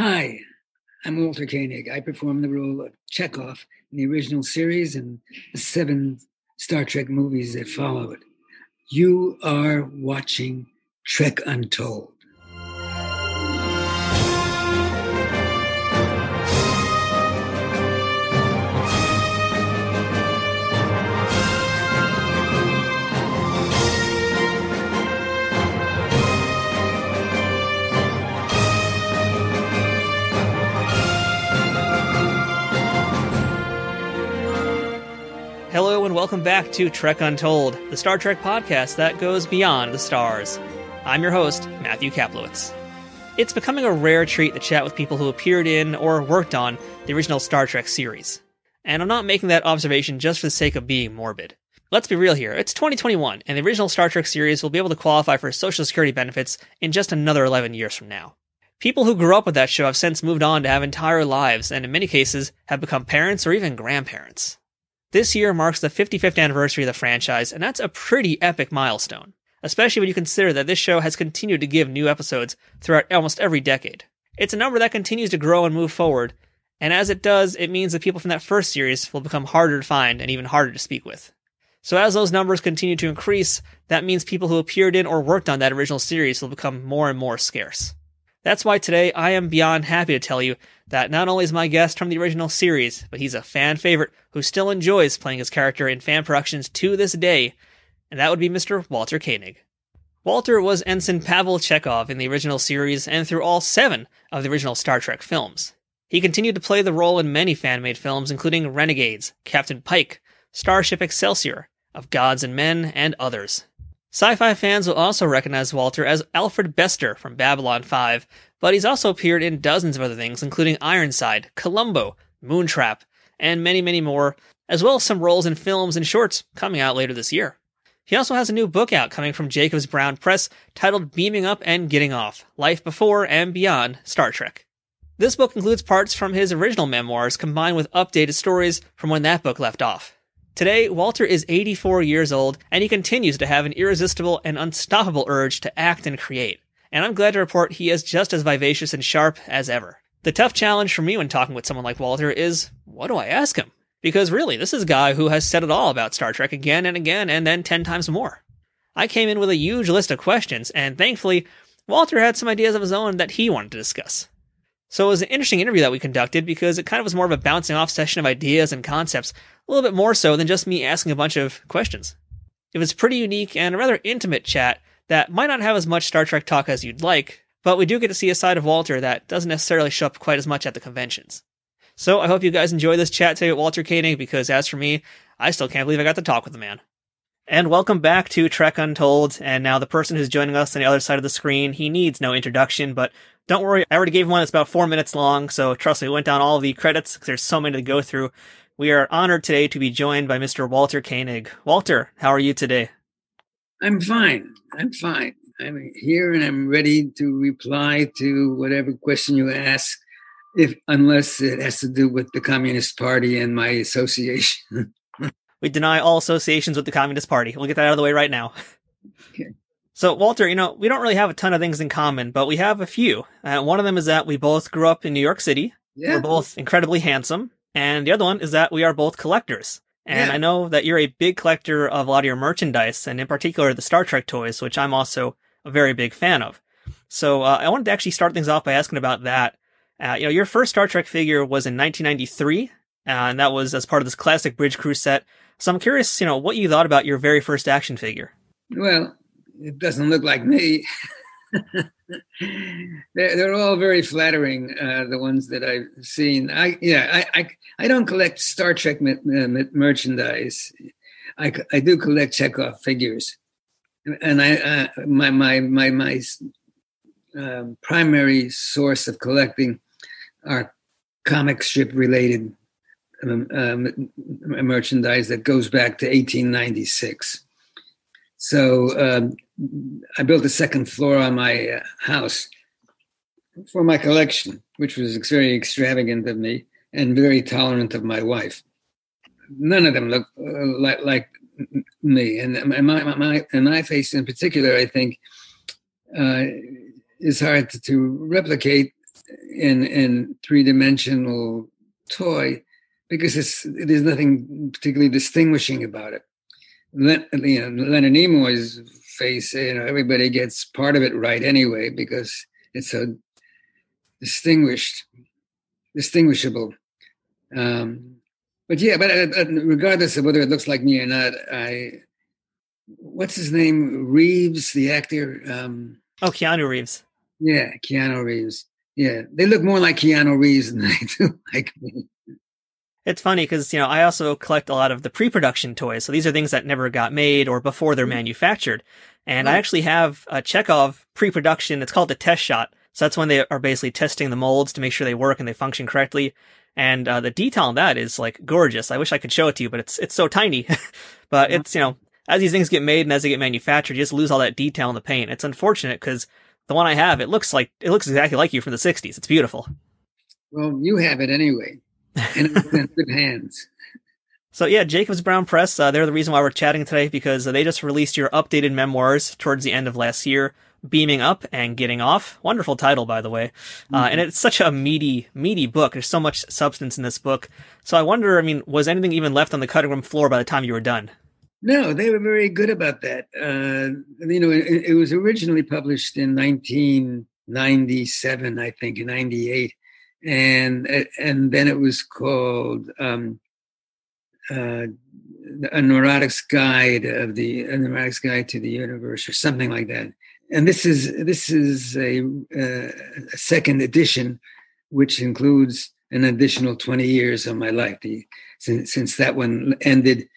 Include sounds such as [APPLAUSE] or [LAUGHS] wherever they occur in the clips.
Hi, I'm Walter Koenig. I perform the role of Chekov in the original series and the seven Star Trek movies that followed. You are watching Trek Untold. Welcome back to Trek Untold, the Star Trek podcast that goes beyond the stars. I'm your host, Matthew Kaplowitz. It's becoming a rare treat to chat with people who appeared in or worked on the original Star Trek series. And I'm not making that observation just for the sake of being morbid. Let's be real here. It's 2021, and the original Star Trek series will be able to qualify for Social Security benefits in just another 11 years from now. People who grew up with that show have since moved on to have entire lives, and in many cases have become parents or even grandparents. This year marks the 55th anniversary of the franchise, and that's a pretty epic milestone, especially when you consider that this show has continued to give new episodes throughout almost every decade. It's a number that continues to grow and move forward, and as it does, it means that people from that first series will become harder to find and even harder to speak with. So as those numbers continue to increase, that means people who appeared in or worked on that original series will become more and more scarce. That's why today I am beyond happy to tell you that not only is my guest from the original series, but he's a fan favorite who still enjoys playing his character in fan productions to this day, and that would be Mr. Walter Koenig. Walter was Ensign Pavel Chekov in the original series and through all seven of the original Star Trek films. He continued to play the role in many fan made films, including Renegades, Captain Pike, Starship Excelsior, Of Gods and Men, and others. Sci fi fans will also recognize Walter as Alfred Bester from Babylon 5, but he's also appeared in dozens of other things, including Ironside, Columbo, Moontrap, and many, many more, as well as some roles in films and shorts coming out later this year. He also has a new book out coming from Jacobs Brown Press titled Beaming Up and Getting Off Life Before and Beyond Star Trek. This book includes parts from his original memoirs combined with updated stories from when that book left off. Today, Walter is 84 years old, and he continues to have an irresistible and unstoppable urge to act and create. And I'm glad to report he is just as vivacious and sharp as ever. The tough challenge for me when talking with someone like Walter is, what do I ask him? Because really, this is a guy who has said it all about Star Trek again and again, and then 10 times more. I came in with a huge list of questions, and thankfully, Walter had some ideas of his own that he wanted to discuss. So it was an interesting interview that we conducted because it kind of was more of a bouncing off session of ideas and concepts, a little bit more so than just me asking a bunch of questions. It was pretty unique and a rather intimate chat that might not have as much Star Trek talk as you'd like, but we do get to see a side of Walter that doesn't necessarily show up quite as much at the conventions. So I hope you guys enjoy this chat today with Walter Koenig because as for me, I still can't believe I got to talk with the man. And welcome back to Trek Untold. And now the person who's joining us on the other side of the screen, he needs no introduction, but don't worry, I already gave him one that's about four minutes long, so trust me, we went down all the credits because there's so many to go through. We are honored today to be joined by Mr. Walter Koenig. Walter, how are you today? I'm fine. I'm fine. I'm here and I'm ready to reply to whatever question you ask, if unless it has to do with the Communist Party and my association. [LAUGHS] we deny all associations with the Communist Party. We'll get that out of the way right now. Okay. So, Walter, you know, we don't really have a ton of things in common, but we have a few. Uh, one of them is that we both grew up in New York City. Yeah. We're both incredibly handsome. And the other one is that we are both collectors. And yeah. I know that you're a big collector of a lot of your merchandise, and in particular the Star Trek toys, which I'm also a very big fan of. So uh, I wanted to actually start things off by asking about that. Uh, you know, your first Star Trek figure was in 1993, uh, and that was as part of this classic Bridge Crew set. So I'm curious, you know, what you thought about your very first action figure. Well, it doesn't look like me. [LAUGHS] they're, they're all very flattering. Uh, the ones that I've seen. I yeah. I I, I don't collect Star Trek merchandise. I, I do collect Chekov figures, and I uh, my my my my um, primary source of collecting are comic strip related um, um, merchandise that goes back to 1896. So um, I built a second floor on my uh, house for my collection, which was very extravagant of me and very tolerant of my wife. None of them look uh, like, like me, and my, my, my, and my face in particular, I think, uh, is hard to, to replicate in in three dimensional toy because it's there's nothing particularly distinguishing about it. You know, Leonard Nimoy's face, you know, everybody gets part of it right anyway because it's a distinguished, distinguishable. Um, but yeah, but uh, regardless of whether it looks like me or not, I what's his name? Reeves, the actor. Um, oh, Keanu Reeves. Yeah, Keanu Reeves. Yeah, they look more like Keanu Reeves than [LAUGHS] they do like me. It's funny because, you know, I also collect a lot of the pre-production toys. So these are things that never got made or before they're mm-hmm. manufactured. And I actually have a Chekov pre-production. It's called the test shot. So that's when they are basically testing the molds to make sure they work and they function correctly. And uh, the detail on that is like gorgeous. I wish I could show it to you, but it's it's so tiny. [LAUGHS] but it's you know as these things get made and as they get manufactured, you just lose all that detail in the paint. It's unfortunate because the one I have, it looks like it looks exactly like you from the '60s. It's beautiful. Well, you have it anyway, and it's in good hands. [LAUGHS] So yeah, Jacobs Brown Press, uh, they're the reason why we're chatting today because uh, they just released your updated memoirs towards the end of last year, Beaming Up and Getting Off. Wonderful title, by the way. Uh, mm-hmm. and it's such a meaty, meaty book. There's so much substance in this book. So I wonder, I mean, was anything even left on the cutting room floor by the time you were done? No, they were very good about that. Uh, you know, it, it, was originally published in 1997, I think, in 98. And, and then it was called um, uh, A Neurotic's Guide of the A Neurotic's Guide to the Universe or something like that. And this is this is a, uh, a second edition, which includes an additional 20 years of my life. The, since, since that one ended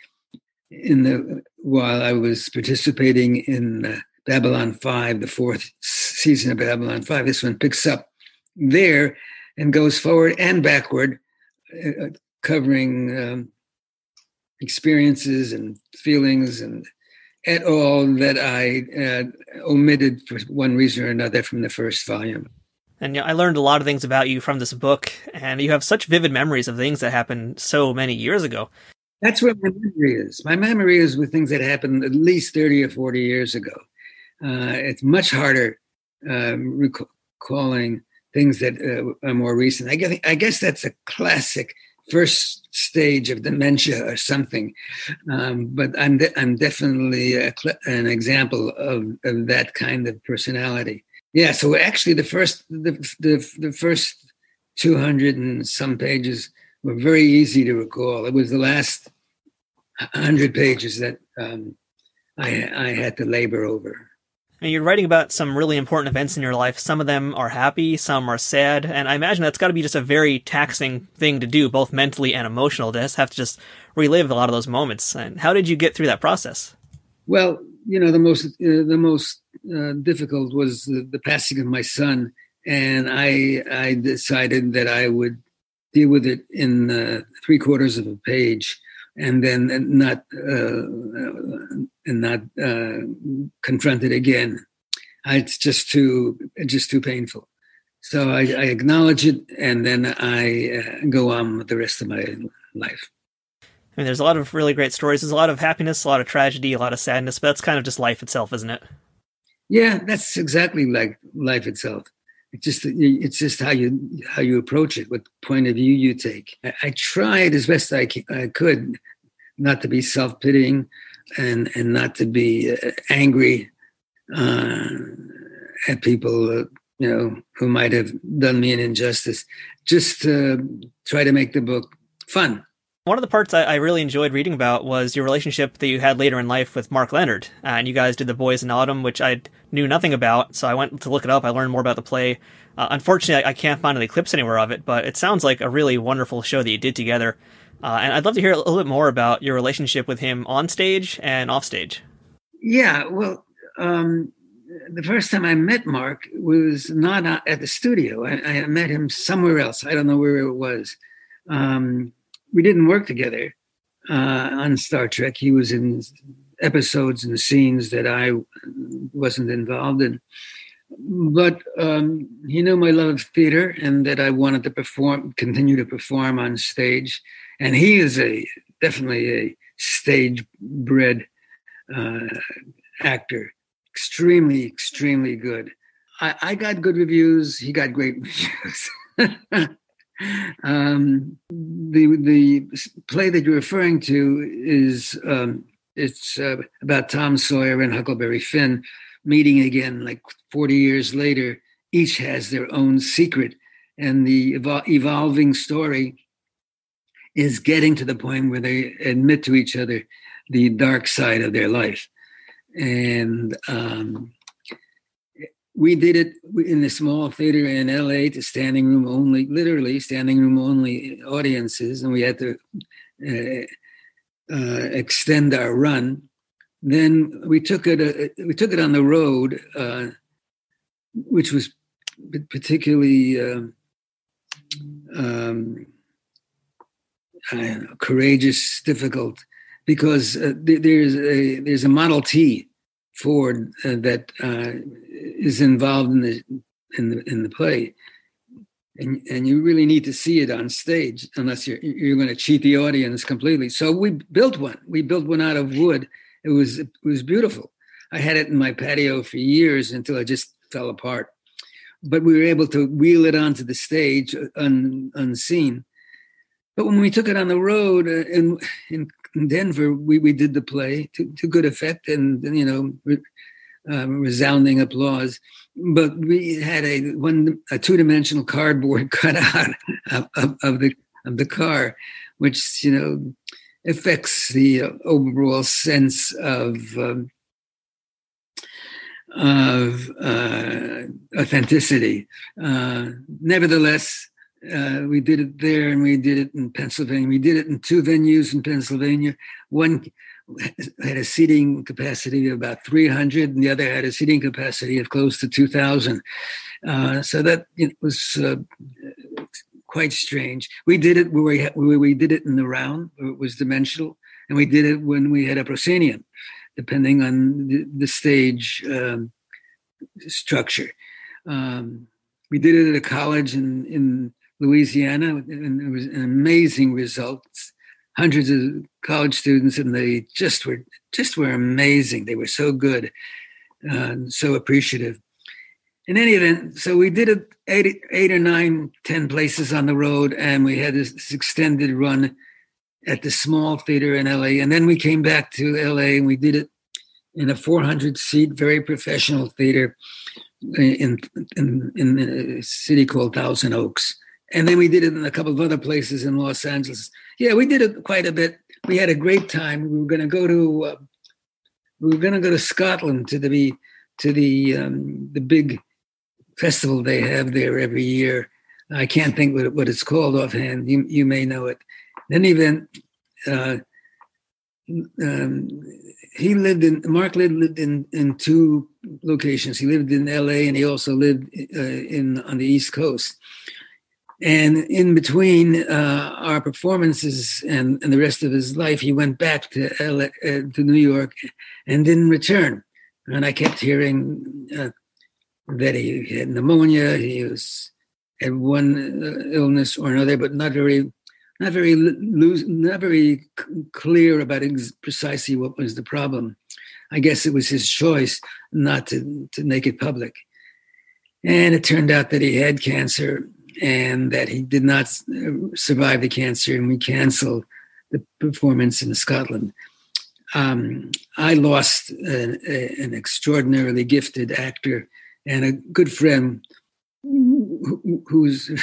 in the while I was participating in uh, Babylon 5, the fourth season of Babylon 5. This one picks up there and goes forward and backward, uh, covering um, experiences and feelings and at all that I uh, omitted for one reason or another from the first volume. And you know, I learned a lot of things about you from this book, and you have such vivid memories of things that happened so many years ago. That's where my memory is. My memory is with things that happened at least 30 or 40 years ago. Uh, it's much harder um, recalling things that uh, are more recent. I guess, I guess that's a classic first stage of dementia or something. Um, but I'm, de- I'm definitely cl- an example of, of that kind of personality. Yeah. So actually, the first the, the, the first 200 and some pages were very easy to recall. It was the last hundred pages that um, I, I had to labor over. And you're writing about some really important events in your life. Some of them are happy, some are sad, and I imagine that's got to be just a very taxing thing to do, both mentally and emotional. To have to just relive a lot of those moments. And how did you get through that process? Well, you know, the most uh, the most uh, difficult was the, the passing of my son, and I I decided that I would deal with it in uh, three quarters of a page and then not uh, and not uh, confront it again. It's just too just too painful. So I, I acknowledge it, and then I uh, go on with the rest of my life. I mean, there's a lot of really great stories. There's a lot of happiness, a lot of tragedy, a lot of sadness, but that's kind of just life itself, isn't it? Yeah, that's exactly like life itself. It's just it's just how you how you approach it, what point of view you take. I, I tried as best I, I could not to be self pitying and and not to be uh, angry uh, at people uh, you know who might have done me an injustice. Just try to make the book fun. One of the parts I, really enjoyed reading about was your relationship that you had later in life with Mark Lenard, uh, and you guys did The Boys in Autumn, which I knew nothing about. So I went to look it up. I learned more about the play. Uh, unfortunately, I, I, can't find any clips anywhere of it, but it sounds like a really wonderful show that you did together. Uh, and I'd love to hear a little bit more about your relationship with him on stage and off stage. Yeah, well, um, the first time I met Mark was not at the studio. I, I, met him somewhere else. I don't know where it was. Um, we didn't work together uh, on Star Trek. He was in episodes and scenes that I wasn't involved in. But um, he knew my love of theater and that I wanted to perform, continue to perform on stage and he is a definitely a stage bred uh, actor, extremely, extremely good. I, I got good reviews. He got great [LAUGHS] reviews. [LAUGHS] um, the the play that you're referring to is um, it's uh, about Tom Sawyer and Huckleberry Finn meeting again, like 40 years later. Each has their own secret, and the evol- evolving story is getting to the point where they admit to each other the dark side of their life. And um, we did it in the small theater in LA to standing room only, literally standing room only audiences, and we had to uh, uh, extend our run. Then we took it. Uh, we took it on the road, uh, which was particularly um, um know, courageous, difficult, because uh, there's a there's a Model T Ford uh, that uh, is involved in the in the in the play, and and you really need to see it on stage unless you're you're going to cheat the audience completely. So we built one. We built one out of wood. It was it was beautiful. I had it in my patio for years until it just fell apart. But we were able to wheel it onto the stage un, unseen. But when we took it on the road uh, in, in Denver, we, we did the play to, to good effect and, you know, re, um, resounding applause. But we had a one a two dimensional cardboard [LAUGHS] cutout of, of, of, the of the car, which you know affects the overall sense of um, of uh, authenticity. Uh, nevertheless, uh, we did it there and we did it in Pennsylvania. We did it in two venues in Pennsylvania. One had a seating capacity of about 300, and the other had a seating capacity of close to 2,000. Uh, so that it was uh, quite strange. We did it where we, where we did it in the round, where it was dimensional, and we did it when we had a proscenium, depending on the, the stage um, structure. Um, we did it at a college in, in Louisiana, and it was an amazing results. Hundreds of college students, and they just were just were amazing. They were so good, uh, so appreciative. In any event, so we did it eight, eight or nine, ten places on the road, and we had this extended run at the small theater in LA, and then we came back to LA and we did it in a 400 seat, very professional theater in in in a city called Thousand Oaks and then we did it in a couple of other places in Los Angeles. Yeah, we did it quite a bit. We had a great time. We were going to go to uh, we were going to go to Scotland to the to the um, the big festival they have there every year. I can't think what, what it's called offhand. You you may know it. In any event, uh, um, he lived in Mark lived, lived in in two locations. He lived in L.A. and he also lived uh, in on the East Coast. And in between uh, our performances and, and, the rest of his life, he went back to LA, uh, to New York and didn't return. And I kept hearing uh, that he had pneumonia. He was had one uh, illness or another, but not very, not very loose, not very clear about ex- precisely what was the problem. I guess it was his choice not to to make it public. And it turned out that he had cancer and that he did not survive the cancer, and we canceled the performance in Scotland. Um, I lost an, an, extraordinarily gifted actor and a good friend whose [LAUGHS]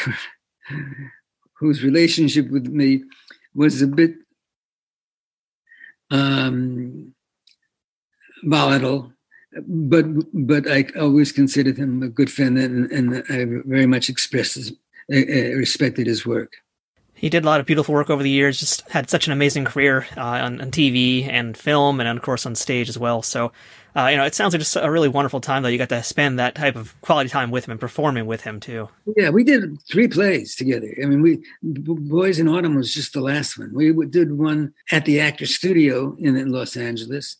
whose relationship with me was a bit um, volatile but but I always considered him a good friend, and, and I very much expressed uh, uh, respected his work. He did a lot of beautiful work over the years. Just had such an amazing career uh, on, on, TV and film, and of course on stage as well. So, uh, you know, it sounds like just a really wonderful time that you got to spend that type of quality time with him and performing with him too. Yeah, we did three plays together. I mean, we Boys in Autumn was just the last one. We did one at the Actors Studio in, in Los Angeles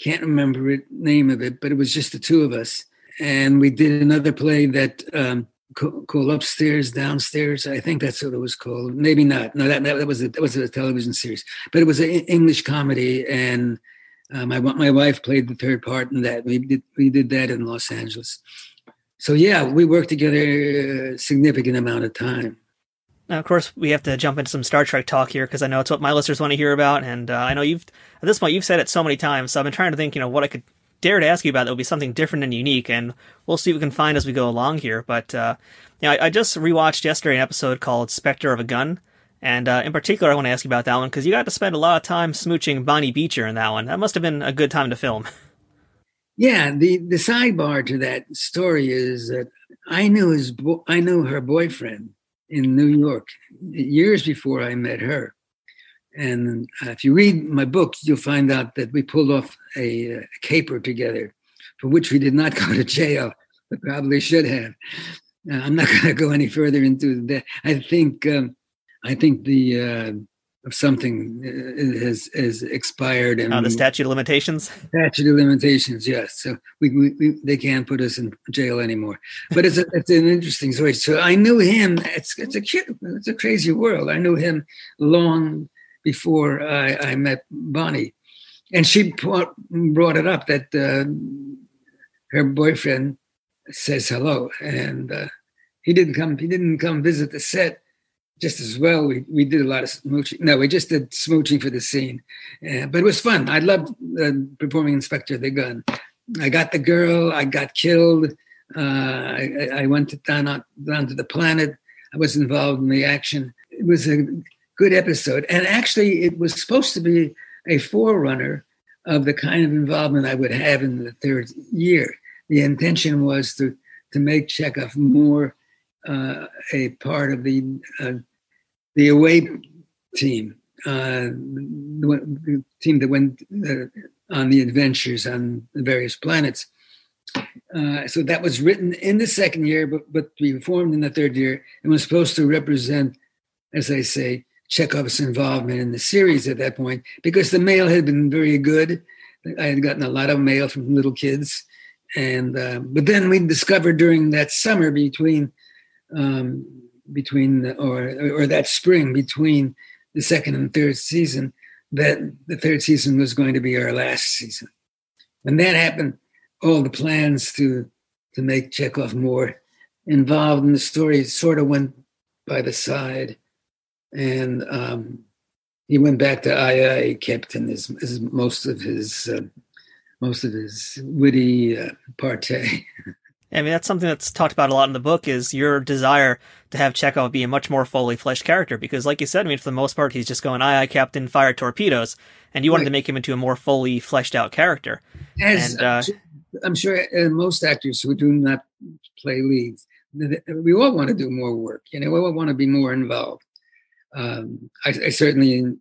can't remember the name of it, but it was just the two of us. And we did another play that um, called Upstairs, Downstairs. I think that's what it was called. Maybe not. No, that, that was a, that was a television series, but it was an English comedy, and uh, my my wife played the third part in that. We did we did that in Los Angeles. so yeah, we worked together a significant amount of time. Now, of course, we have to jump into some Star Trek talk here because I know it's what my listeners want to hear about, and uh, I know you've at this point you've said it so many times. So I've been trying to think, you know, what I could dare to ask you about that would be something different and unique, and we'll see what we can find as we go along here. But uh, you know, I, I just rewatched yesterday an episode called Spectre of a Gun," and uh, in particular, I want to ask you about that one because you got to spend a lot of time smooching Bonnie Beecher in that one. That must have been a good time to film. [LAUGHS] Yeah, the the sidebar to that story is that I knew his bo- I knew her boyfriend in New York years before I met her. And if you read my book, you'll find out that we pulled off a, a caper together, for which we did not [LAUGHS] go to jail, but probably should have. Uh, I'm not [LAUGHS] going to go any further into that. I think um, I think the uh, of something uh, has has expired and uh, the statute of limitations? Statute of limitations yes. So we, we, we, they can't put us in jail anymore. But it's a, it's an interesting story. So i knew him it's it's a cute, it's a crazy world. I knew him long before i, I met bonnie and she brought, brought it up that uh, her boyfriend says hello and uh, he didn't come he didn't come visit the set just as well. We we did a lot of smooching. No, we just did smooching for the scene, uh, but it was fun. I loved uh, performing in Spectre the Gun. I got the girl. I got killed. Uh, I, I, went to down on, down to the planet. I was involved in the action. It was a good episode, and actually, it was supposed to be a forerunner of the kind of involvement I would have in the third year. The intention was to to make Chekov more uh, a part of the uh, the away team, uh, the, team that went uh, on the adventures on the various planets. Uh, so that was written in the second year, but but we formed in the third year, and was supposed to represent, as I say, Chekov's involvement in the series at that point, because the mail had been very good. I had gotten a lot of mail from little kids, and uh, but then we discovered during that summer between um, between or or that spring between the second and third season that the third season was going to be our last season. When that happened, all the plans to to make Chekov more involved in the story sort of went by the side, and um, he went back to II Captain his, his most of his uh, most of his witty uh, partay. I mean, that's something that's talked about a lot in the book is your desire to have Chekov be a much more fully fleshed character. Because, like you said, I mean, for the most part, he's just going, aye, aye, Captain, fire torpedoes. And you wanted right. to make him into a more fully fleshed out character. As, and, uh, I'm sure uh, most actors who do not play leads, we all want to do more work. You know, we all want to be more involved. Um, I, I, certainly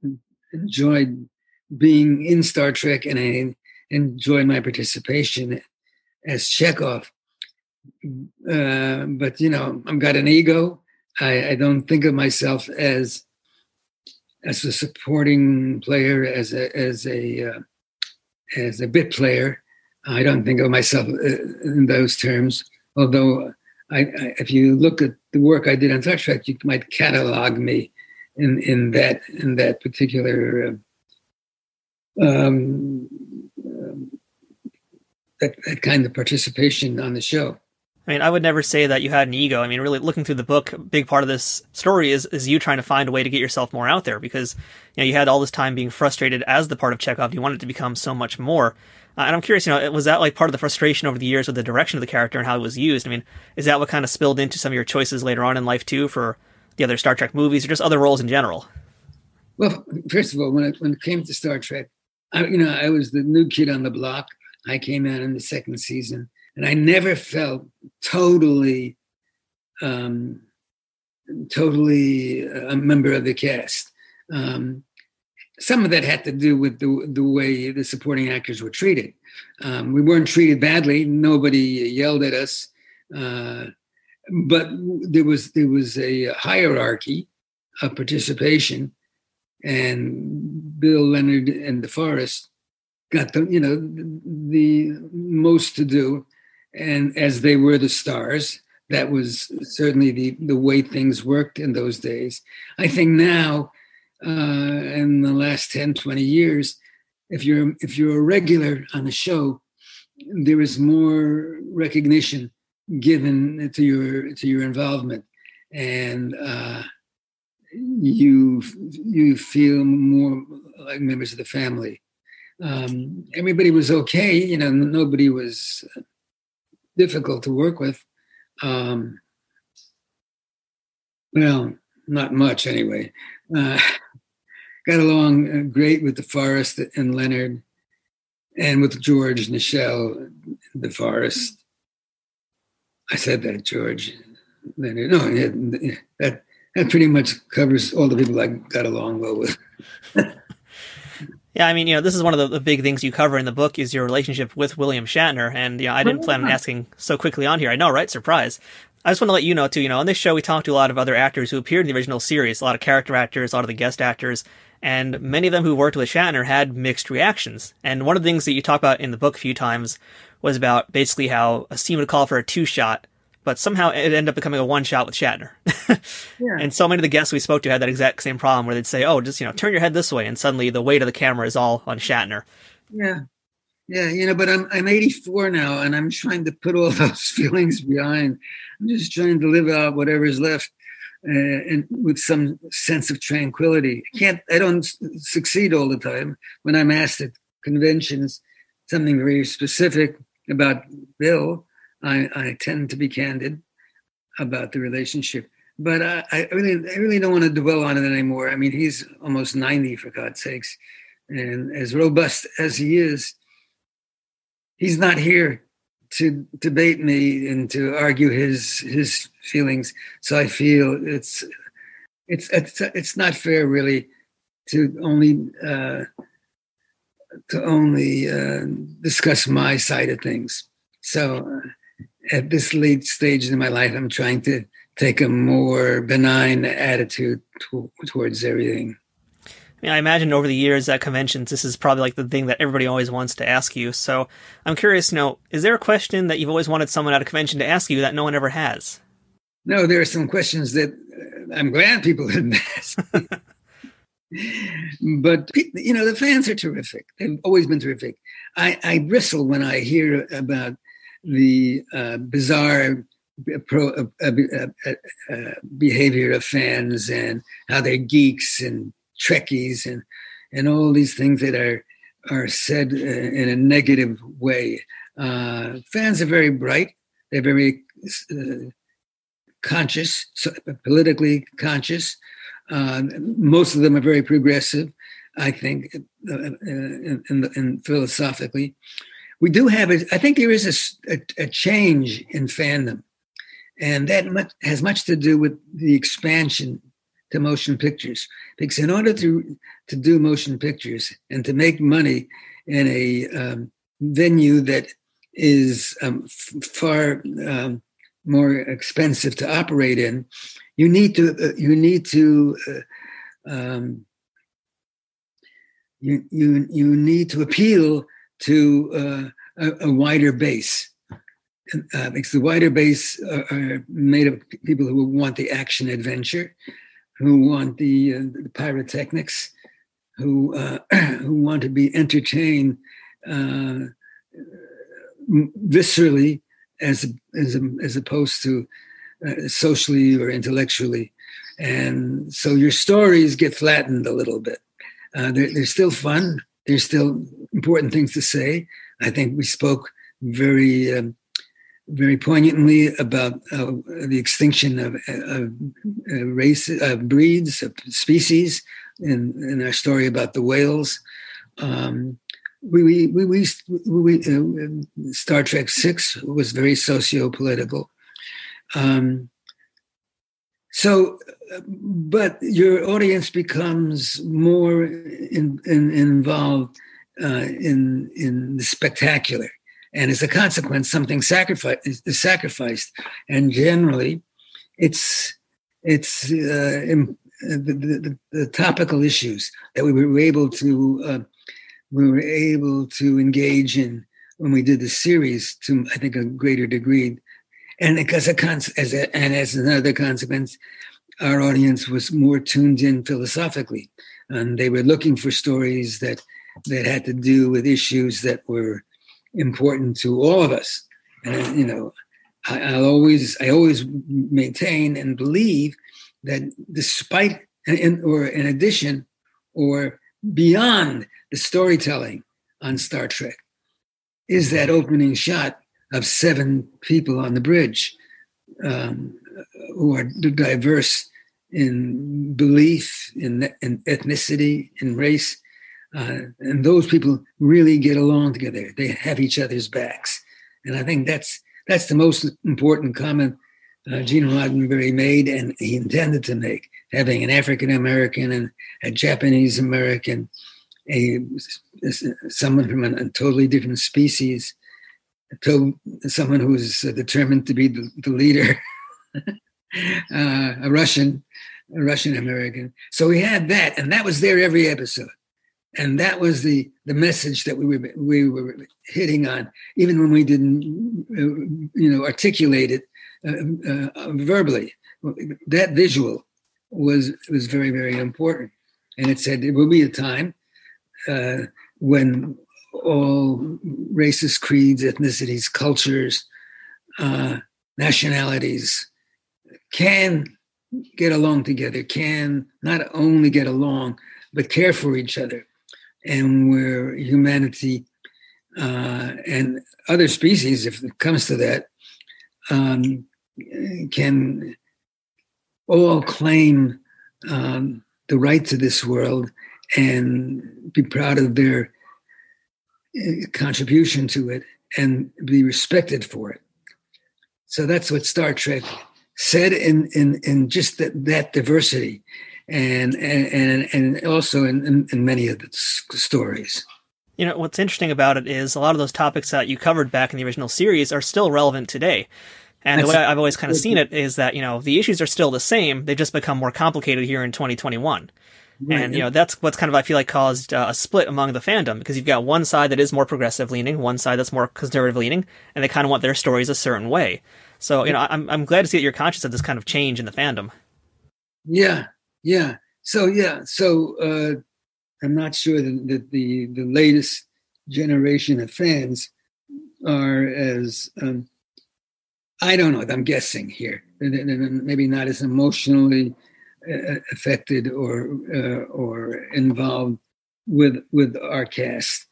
enjoyed being in Star Trek and I enjoyed my participation as Chekov uh, but you know, I've got an ego. I, I, don't think of myself as as a supporting player, as a as a uh, as a bit player. I don't think of myself uh, in those terms. Although, I, I, if you look at the work I did on Star Trek, you might catalog me in in that in that particular um, um, that, that kind of participation on the show. I mean, I would never say that you had an ego. I mean, really looking through the book, a big part of this story is, is you trying to find a way to get yourself more out there because, you know, you had all this time being frustrated as the part of Chekov. You wanted to become so much more. Uh, and I'm curious, you know, was that like part of the frustration over the years with the direction of the character and how it was used? I mean, is that what kind of spilled into some of your choices later on in life too for the other Star Trek movies or just other roles in general? Well, first of all, when it, when it came to Star Trek, I, you know, I was the new kid on the block. I came out in the second season and I never felt totally, um, totally a member of the cast. Um, some of that had to do with the the way the supporting actors were treated. Um, we weren't treated badly. Nobody yelled at us, uh, but there was there was a hierarchy of participation, and Bill Leonard and DeForest got the you know the most to do. And as they were the stars that was certainly the the way things worked in those days. I think now uh, in the last 10 20 years if you're if you're a regular on a show there is more recognition given to your to your involvement, and uh, you you feel more like members of the family. Um, everybody was okay, you know. Nobody was difficult to work with. Um, well, not much anyway. Uh, [LAUGHS] got along uh, great with DeForest and Leonard, and with George Nichelle, DeForest. I said that George Leonard. No, that that pretty much covers all the people I got along well with. [LAUGHS] Yeah, I mean, you know, this is one of the, the, big things you cover in the book is your relationship with William Shatner, and you know, I didn't plan on ah. asking so quickly on here. I know, right? Surprise. I just want to let you know too. You know, on this show we talked to a lot of other actors who appeared in the original series, a lot of character actors, a lot of the guest actors, and many of them who worked with Shatner had mixed reactions. And one of the things that you talk about in the book a few times was about basically how a scene would call for a two shot, but somehow it ended up becoming a one shot with Shatner. [LAUGHS] yeah. And so many of the guests we spoke to had that exact same problem where they'd say, "Oh, just you know, turn your head this way," and suddenly the weight of the camera is all on Shatner. Yeah, yeah, you know. But I'm I'm 84 now, and I'm trying to put all [LAUGHS] those feelings behind. I'm just trying to live out whatever is left, uh, and with some sense of tranquility. I can't. I don't succeed all the time when I'm asked at conventions something very specific about Bill I, I tend to be candid about the relationship. But I, I really, I really don't want to dwell on it anymore. I mean, he's almost 90 for God's sakes. And as robust as he is, he's not here to debate me and to argue his his feelings. So I feel it's it's it's it's not fair, really, to only uh, to only uh, discuss my side of things. So uh, at this late stage in my life, I'm trying to take a more benign attitude to, towards everything. I mean, I imagine over the years at conventions, this is probably like the thing that everybody always wants to ask you. So I'm curious, you know, is there a question that you've always wanted someone at a convention to ask you that no one ever has? No, there are some questions that uh, I'm glad people [LAUGHS] didn't ask. [LAUGHS] but you know, the fans are terrific. They've always been terrific. I, I bristle when I hear about the uh, bizarre pro, uh, uh, uh, uh, behavior of fans and how they're geeks and Trekkies and and all these things that are are said in a negative way. fans are very bright. They're very conscious, so politically conscious. Most of them are very progressive, I think, in, in, in philosophically we do have it. I think there is a, a, a change in fandom, and that much, has much to do with the expansion to motion pictures. Because in order to to do motion pictures and to make money in a um, venue that is um, f- far um, more expensive to operate in, you need to uh, you need to uh, um, you you you need to appeal to uh, a, a, wider base. Uh, because the wider base are, are, made of people who want the action adventure, who want the, uh, the pyrotechnics, who uh, [CLEARS THROAT] who want to be entertained uh, viscerally as as as opposed to uh, socially or intellectually, and so your stories get flattened a little bit. Uh, they're, they're still fun. There's still important things to say. I think we spoke very, um, very poignantly about uh, the extinction of, of uh, race, uh, breeds, of species, in, in our story about the whales. Um, we, we, we, we, we uh, Star Trek Six was very socio-political. Um, so but your audience becomes more in, in, involved uh, in in the spectacular, and as a consequence, something sacrificed is sacrificed, and generally, it's it's uh, in, uh, the, the, the, topical issues that we were able to uh, we were able to engage in when we did the series to I think a greater degree, and because a cons- as a, and as another consequence, our audience was more tuned in philosophically, and they were looking for stories that that had to do with issues that were important to all of us. And uh, you know, I, will always I always maintain and believe that despite in, or in addition or beyond the storytelling on Star Trek is that opening shot of seven people on the bridge um, who are diverse in belief, in, in ethnicity, in race. Uh, and those people really get along together. They have each other's backs. And I think that's that's the most important comment uh, Gene Roddenberry made and he intended to make, having an African American and a Japanese American, a someone from a, a totally different species, to someone who's determined to be the, the leader, [LAUGHS] uh, a Russian, a Russian American. So we had that, and that was there every episode and that was the the message that we were we were hitting on, even when we didn't, uh, you know, articulate it uh, uh, verbally. That visual was was very very important, and it said it will be a time uh, when all races, creeds, ethnicities, cultures, uh, nationalities can get along together. Can not only get along but care for each other and where humanity uh, and other species, if it comes to that, um, can all claim um, the right to this world and be proud of their uh, contribution to it and be respected for it. So that's what Star Trek said in in, in just that, that diversity and and and also in, in, in many of the stories. You know, what's interesting about it is a lot of those topics that you covered back in the original series are still relevant today. And That's, the way I've always kind of seen it is that, you know, the issues are still the same. They've just become more complicated here in 2021. Right. And, you know, that's what's kind of, I feel like, caused uh, a split among the fandom because you've got one side that is more progressive leaning, one side that's more conservative leaning, and they kind of want their stories a certain way. So, you know, I'm, I'm glad to see that you're conscious of this kind of change in the fandom. Yeah, yeah. So yeah. So uh, I'm not sure that, that the the latest generation of fans are as um, I don't know. I'm guessing here. Maybe not as emotionally uh, affected or uh, or involved with with our cast.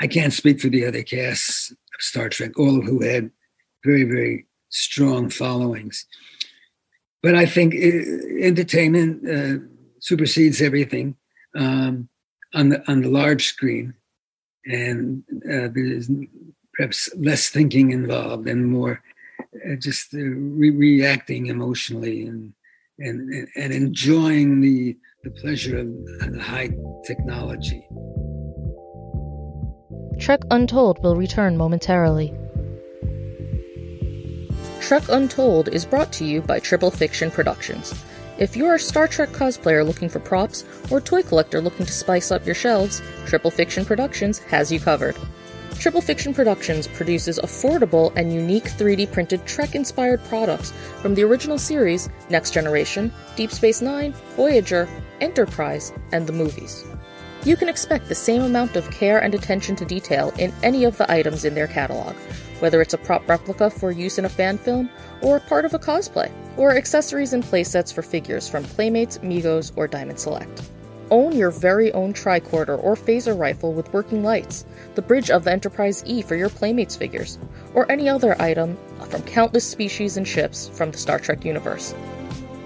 I can't speak for the other casts of Star Trek, all of who had very very strong followings but I think uh, entertainment uh, supersedes everything um, on the on the large screen, and uh, there's perhaps less thinking involved and more uh, just uh, re- reacting emotionally and, and and enjoying the the pleasure of the high technology. Trek Untold will return momentarily. Trek Untold is brought to you by Triple Fiction Productions. If you're a Star Trek cosplayer looking for props or toy collector looking to spice up your shelves, Triple Fiction Productions has you covered. Triple Fiction Productions produces affordable and unique 3D printed Trek inspired products from the original series, Next Generation, Deep Space Nine, Voyager, Enterprise, and the movies. You can expect the same amount of care and attention to detail in any of the items in their catalog, whether it's a prop replica for use in a fan film, or part of a cosplay, or accessories and playsets for figures from Playmates, Migos, or Diamond Select. Own your very own tricorder or phaser rifle with working lights, the bridge of the Enterprise E for your Playmates figures, or any other item from countless species and ships from the Star Trek universe.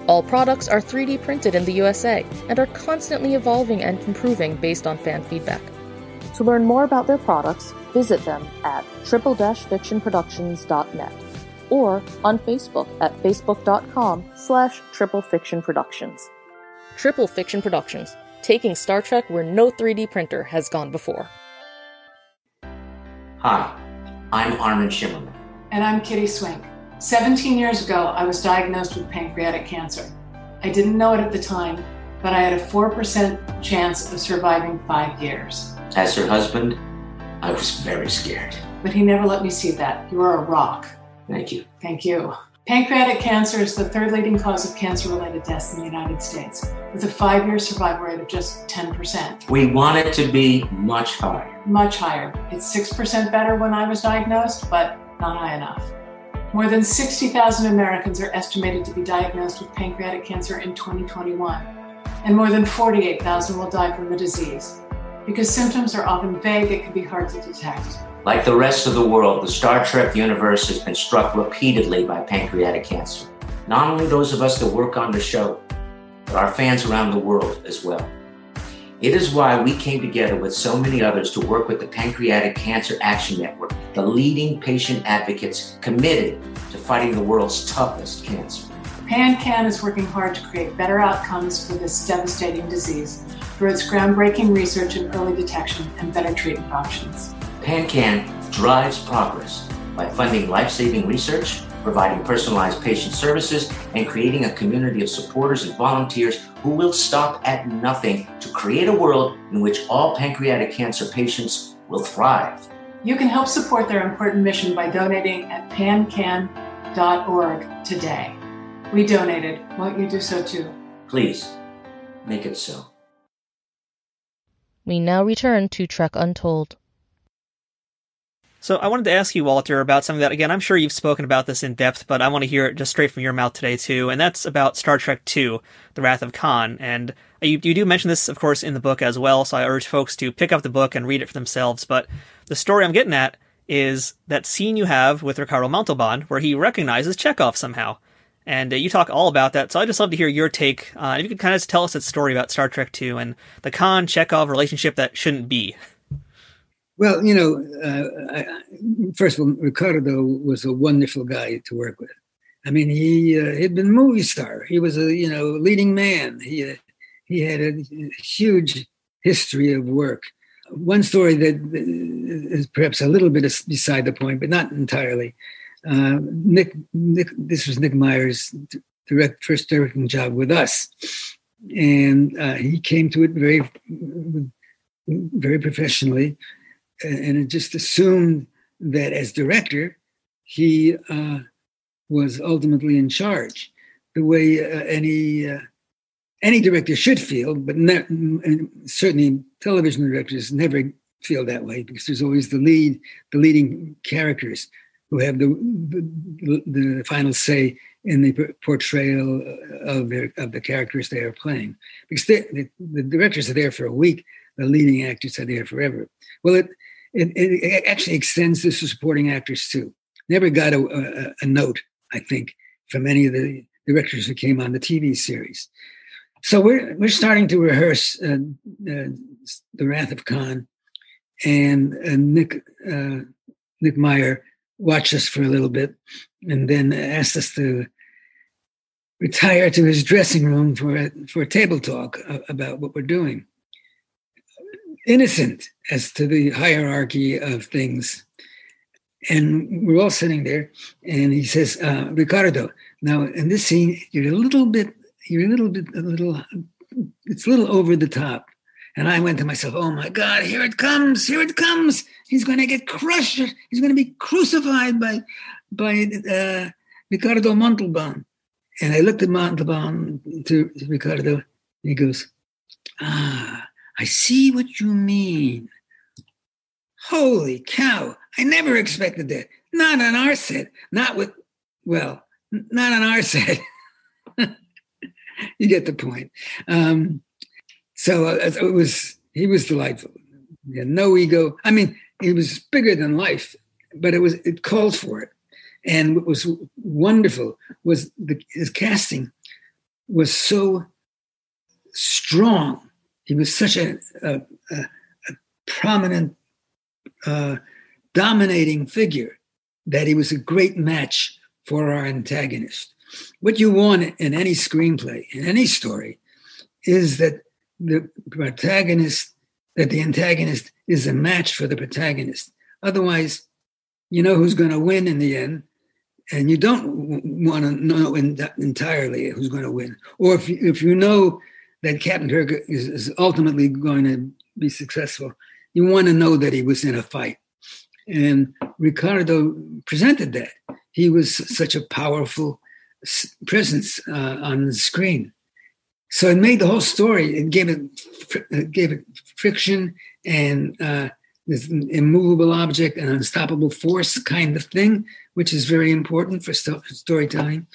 All products are 3D printed in the USA and are constantly evolving and improving based on fan feedback. To learn more about their products, visit them at triple-fictionproductions.net or on Facebook at facebook.com slash triplefictionproductions. Triple Fiction Productions, taking Star Trek where no 3D printer has gone before. Hi, I'm Armin Shimerman. And I'm Kitty Swink. 17 years ago, I was diagnosed with pancreatic cancer. I didn't know it at the time, but I had a 4% chance of surviving five years. As her husband, I was very scared. But he never let me see that. You are a rock. Thank you. Thank you. Pancreatic cancer is the third leading cause of cancer related deaths in the United States, with a five year survival rate of just 10%. We want it to be much higher. Much higher. It's 6% better when I was diagnosed, but not high enough. More than 60,000 Americans are estimated to be diagnosed with pancreatic cancer in 2021, and more than 48,000 will die from the disease. Because symptoms are often vague, it can be hard to detect. Like the rest of the world, the Star Trek universe has been struck repeatedly by pancreatic cancer. Not only those of us that work on the show, but our fans around the world as well. It is why we came together with so many others to work with the Pancreatic Cancer Action Network, the leading patient advocates committed to fighting the world's toughest cancer. PanCan is working hard to create better outcomes for this devastating disease through its groundbreaking research in early detection and better treatment options. PanCan drives progress by funding life saving research providing personalized patient services, and creating a community of supporters and volunteers who will stop at nothing to create a world in which all pancreatic cancer patients will thrive. You can help support their important mission by donating at pancan.org today. We donated. Won't you do so too? Please, make it so. We now return to Trek Untold. So I wanted to ask you, Walter, about something that, again, I'm sure you've spoken about this in depth, but I want to hear it just straight from your mouth today, too. And that's about Star Trek II, The Wrath of Khan. And you, you do mention this, of course, in the book as well. So I urge folks to pick up the book and read it for themselves. But the story I'm getting at is that scene you have with Ricardo Montalban, where he recognizes Chekov somehow. And uh, you talk all about that. So I'd just love to hear your take. Uh, if you could kind of tell us that story about Star Trek II and the Khan Chekov relationship that shouldn't be. [LAUGHS] Well, you know, uh, I, first of all, Ricardo was a wonderful guy to work with. I mean, he uh, he'd been a movie star. He was a you know leading man. He uh, he had a huge history of work. One story that is perhaps a little bit beside the point, but not entirely. Uh, Nick, Nick, this was Nick Meyer's direct first directing job with us, and uh, he came to it very, very professionally and it just assumed that as director, he uh, was ultimately in charge, the way uh, any uh, any director should feel, but not, certainly television directors never feel that way because there's always the lead, the leading characters who have the the, the final say in the portrayal of their of the characters they are playing. Because they, the, the directors are there for a week, the leading actors are there forever. Well, it it, it actually extends this to supporting actors too. Never got a, a, a, note, I think, from any of the directors who came on the TV series. So we're we're starting to rehearse uh, uh, the Wrath of Khan, and uh, Nick uh, Nick Meyer watched us for a little bit, and then asked us to retire to his dressing room for a, for a table talk uh, about what we're doing innocent as to the hierarchy of things. And we're all sitting there, and he says, uh, Ricardo, now in this scene, you're a little bit, you're a little bit, a little, it's a little over the top. And I went to myself, oh my God, here it comes, here it comes. He's going to get crushed. He's going to be crucified by, by uh, Ricardo Montalban. And I looked at Montalban to, Ricardo. he goes, ah, I see what you mean. Holy cow. I never expected that. Not on our set. Not with, well, not on our [LAUGHS] set. you get the point. Um, so uh, it was, he was delightful. He had no ego. I mean, he was bigger than life, but it was, it called for it. And what was wonderful was the, his casting was so strong he was such a, a, a, prominent, uh, dominating figure that he was a great match for our antagonist. What you want in any screenplay, in any story, is that the protagonist, that the antagonist is a match for the protagonist. Otherwise, you know who's going to win in the end, and you don't want to know entirely who's going to win. Or if if you know that Captain Kirk is, is ultimately going to be successful, you want to know that he was in a fight. And Ricardo presented that. He was such a powerful presence uh, on the screen. So it made the whole story. It gave it, gave it friction and uh, this immovable object, an unstoppable force kind of thing, which is very important for sto- storytelling.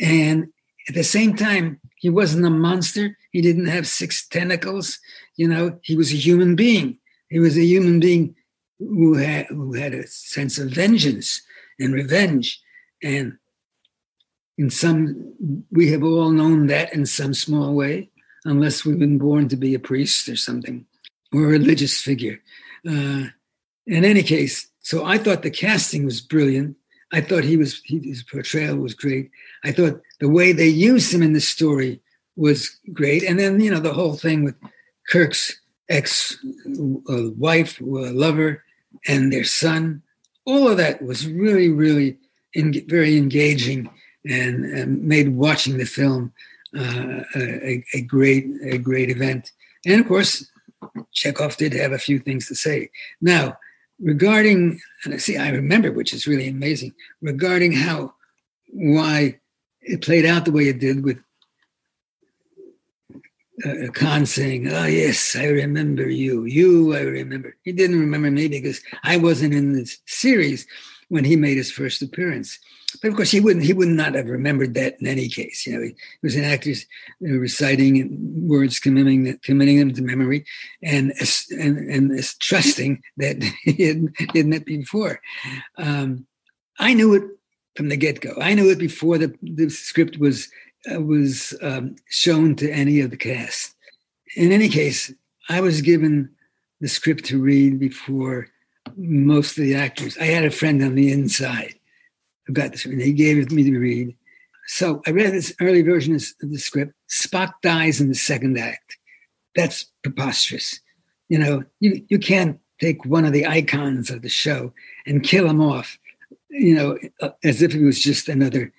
And at the same time, he wasn't a monster. He didn't have six tentacles. You know, he was a human being. He was a human being who had who had a sense of vengeance and revenge. And in some, we have all known that in some small way, unless we've been born to be a priest or something, or a religious figure. Uh, in any case, so I thought the casting was brilliant. I thought he was he, his portrayal was great. I thought the way they used him in the story was great, and then you know the whole thing with Kirk's ex uh, wife, uh, lover, and their son. All of that was really, really in, very engaging and, and, made watching the film uh, a, a, great, a great event. And of course, Chekov did have a few things to say. Now, regarding, and I see, I remember, which is really amazing, regarding how, why it played out the way it did with uh, Khan saying, "Oh yes, I remember you. You, I remember." He didn't remember me because I wasn't in this series when he made his first appearance. But of course, he wouldn't. He would not have remembered that in any case. You know, he, was an actor reciting words, committing committing them to memory, and and and trusting that [LAUGHS] he had, he had met before. Um, I knew it from the get go. I knew it before the the script was uh, was um, shown to any of the cast. In any case, I was given the script to read before most of the actors. I had a friend on the inside who got this, and he gave it to me to read. So I read this early version of the script. Spock dies in the second act. That's preposterous. You know, you, you can't take one of the icons of the show and kill him off, you know, uh, as if he was just another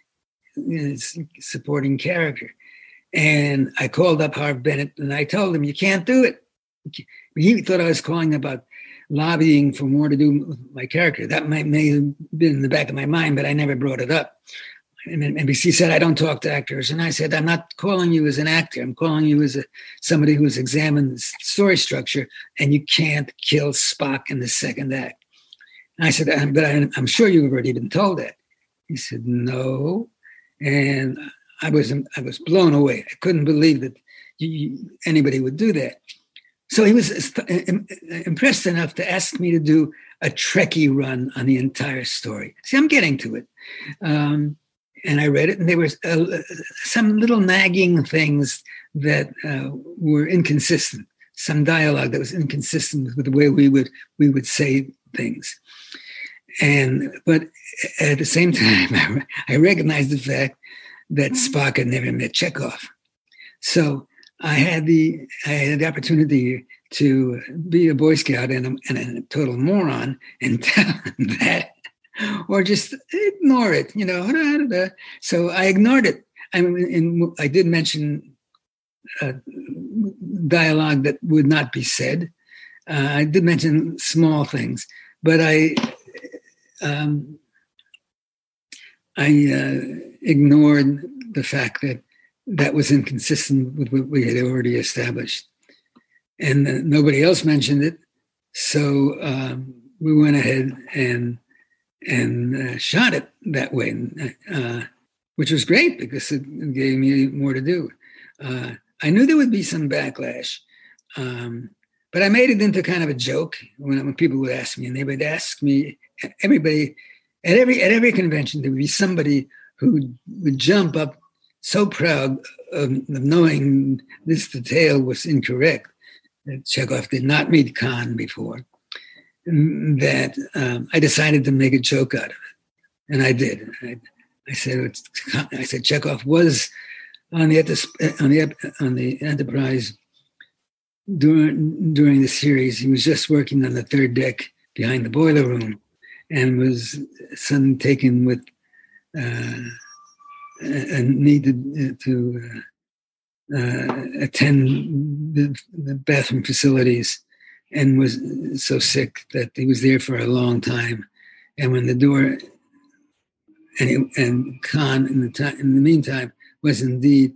supporting character. And I called up Harve Bennett and I told him, you can't do it. He thought I was calling about lobbying for more to do with my character. That might may have been in the back of my mind, but I never brought it up. And NBC said, I don't talk to actors. And I said, I'm not calling you as an actor. I'm calling you as a, somebody who's examined the story structure, and you can't kill Spock in the second act. I said, but I'm sure you've already been told that. He said, no, and I was I was blown away. I couldn't believe that you, anybody would do that. So he was impressed enough to ask me to do a Trekkie run on the entire story. See, I'm getting to it. Um, and I read it, and there were uh, some little nagging things that uh, were inconsistent. Some dialogue that was inconsistent with the way we would we would say things. And but at the same [LAUGHS] time, I recognized the fact that mm-hmm. Spock had never met Chekov. So I had the I had the opportunity to be a Boy Scout and a, and a total moron and [LAUGHS] tell him that, or just ignore it. You know, so I ignored it. I mean, I did mention uh, dialogue that would not be said. Uh, I did mention small things, but I um, I uh, ignored the fact that that was inconsistent with what we had already established. And uh, nobody else mentioned it. So um, we went ahead and and uh, shot it that way, uh, which was great because it gave me more to do. Uh, I knew there would be some backlash, um, but I made it into kind of a joke when, when people would ask me, and they would ask me everybody at every at every convention there would be somebody who would jump up so proud of, of knowing this detail was incorrect that Chekov did not meet Khan before that um, I decided to make a joke out of it, and I did. I, I said I said Chekov was on the on the on the Enterprise during during the series. He was just working on the third deck behind the boiler room, and was suddenly taken with uh, and needed to uh, uh, attend the, the, bathroom facilities and was so sick that he was there for a long time. And when the door and, it, and Khan in the time in the meantime was indeed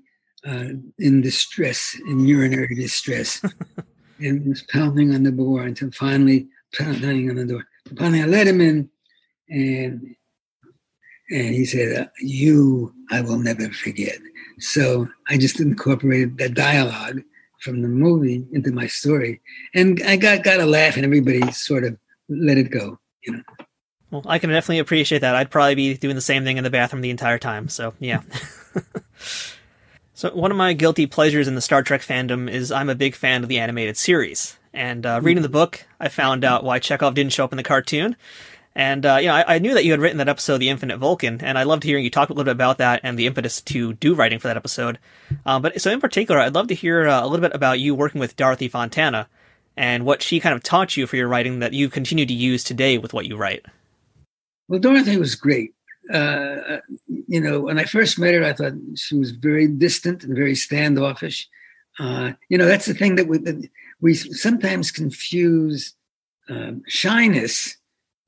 uh, in distress, in urinary distress, [LAUGHS] and was pounding on the door until finally pounding on the door. Finally, I let him in, and and he said, "You, I will never forget." So I just incorporated that dialogue from the movie into my story, and I got got a laugh, and everybody sort of let it go, you know. Well, I can definitely appreciate that. I'd probably be doing the same thing in the bathroom the entire time. So yeah. [LAUGHS] so one of my guilty pleasures in the Star Trek fandom is I'm a big fan of the animated series. And uh, reading the book, I found out why Chekov didn't show up in the cartoon. And uh, you know, I, I, knew that you had written that episode, "The Infinite Vulcan," and I loved hearing you talk a little bit about that and the impetus to do writing for that episode. Um, but so, in particular, I'd love to hear uh, a little bit about you working with Dorothy Fontana and what she kind of taught you for your writing that you continue to use today with what you write. Well, Dorothy was great. Uh, uh, you know, when I first met her, I thought she was very distant and very standoffish. Uh, you know, that's the thing that we, that we sometimes confuse um, shyness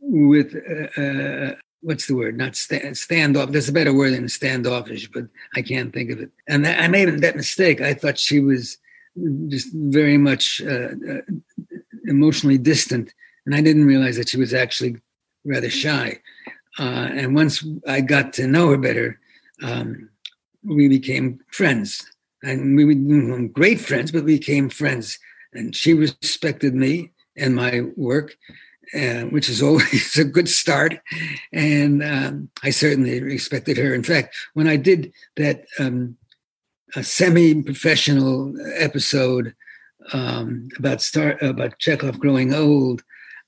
with uh, uh, what's the word? Not stand, standoff. There's a better word than standoffish, but I can't think of it. And that, I made that mistake. I thought she was just very much uh, uh, emotionally distant, and I didn't realize that she was actually rather shy. Uh, and once I got to know her better, um, we became friends. And we were great friends, but we became friends. And she respected me and my work, uh, which is [LAUGHS] always a good start. And um, I certainly respected her. In fact, when I did that um, semi-professional episode um, about about Chekov growing old,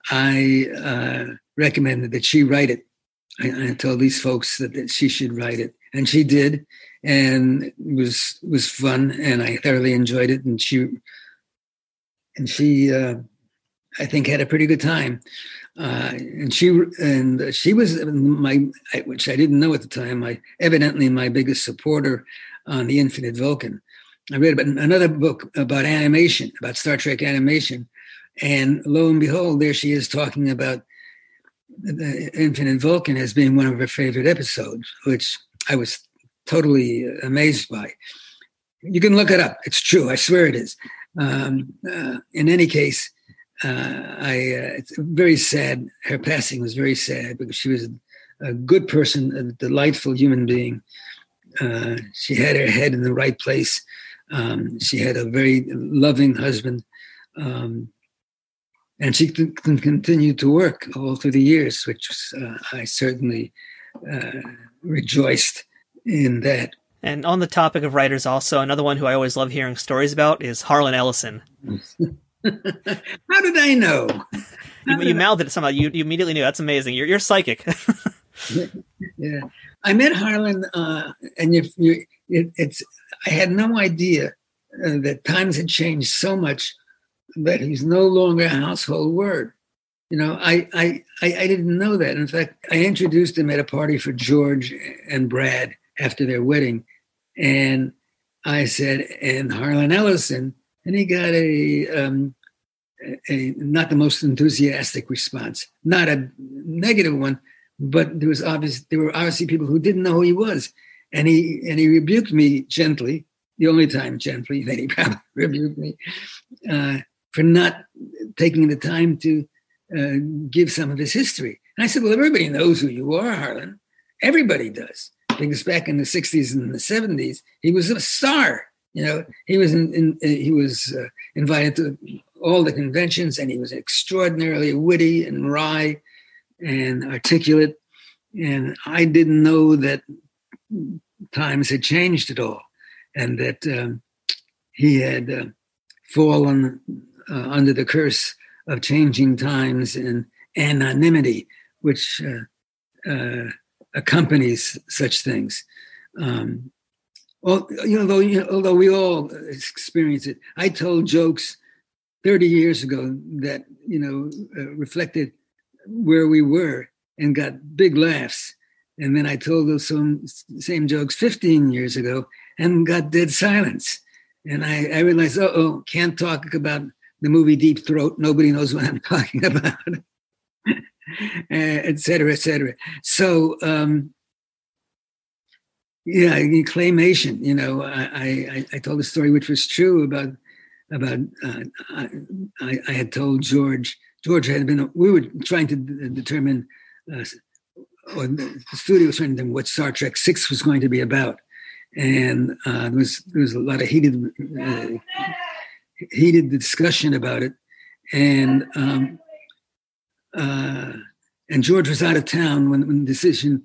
I uh, recommended that she write it. I, I told these folks that, that, she should write it, and she did, and it was was fun, and I thoroughly enjoyed it. And she and she, uh, I think, had a pretty good time. Uh, and she and she was my, which I didn't know at the time. My evidently my biggest supporter on the Infinite Vulcan. I read about another book about animation, about Star Trek animation, and lo and behold, there she is talking about the Infinite Vulcan as being one of her favorite episodes, which I was totally amazed by. You can look it up; it's true. I swear it is. Um, uh, in any case, uh, I uh, it's very sad. Her passing was very sad because she was a good person, a delightful human being. Uh, she had her head in the right place. Um, she had a very loving husband. Um, and she can, continue to work all through the years, which uh, I certainly uh, rejoiced in that. And on the topic of writers, also another one who I always love hearing stories about is Harlan Ellison. [LAUGHS] How did I know? you, you mouthed it somehow. You, you immediately knew. That's amazing. You're you're psychic. [LAUGHS] yeah, I met Harlan, uh, and if you, it, it's I had no idea uh, that times had changed so much that he's no longer a household word. You know, I, I, I, I didn't know that. In fact, I introduced him at a party for George and Brad after their wedding. And I said, and Harlan Ellison, and he got a, um, a, not the most enthusiastic response, not a negative one, but there was obvious there were obviously people who didn't know who he was, and he and he rebuked me gently, the only time gently that he [LAUGHS] probably rebuked me, uh, for not taking the time to uh, give some of his history. And I said, well, everybody knows who you are, Harlan. Everybody does. Because back in the 60s and the 70s, he was a star. You know, he was in, in he was uh, invited to all the conventions, and he was extraordinarily witty and wry and articulate. And I didn't know that times had changed at all, and that um, he had uh, fallen uh, under the curse of changing times and anonymity, which uh, uh, accompanies such things. Um, well, you know, although, you know, although we all experience it, I told jokes 30 years ago that you know uh, reflected where we were and got big laughs. And then I told those same, same jokes 15 years ago and got dead silence. And I, I realized, oh, can't talk about the movie Deep Throat. Nobody knows what I'm [LAUGHS] talking about, et cetera, et cetera. So, um, yeah, claymation. You know, I, I, I told a story which was true about about uh, I, I had told George George had been. We were trying to determine, uh, or the studio was trying to determine what Star Trek Six was going to be about, and uh, there was there was a lot of heated uh, heated discussion about it, and um, uh, and George was out of town when, when the decision.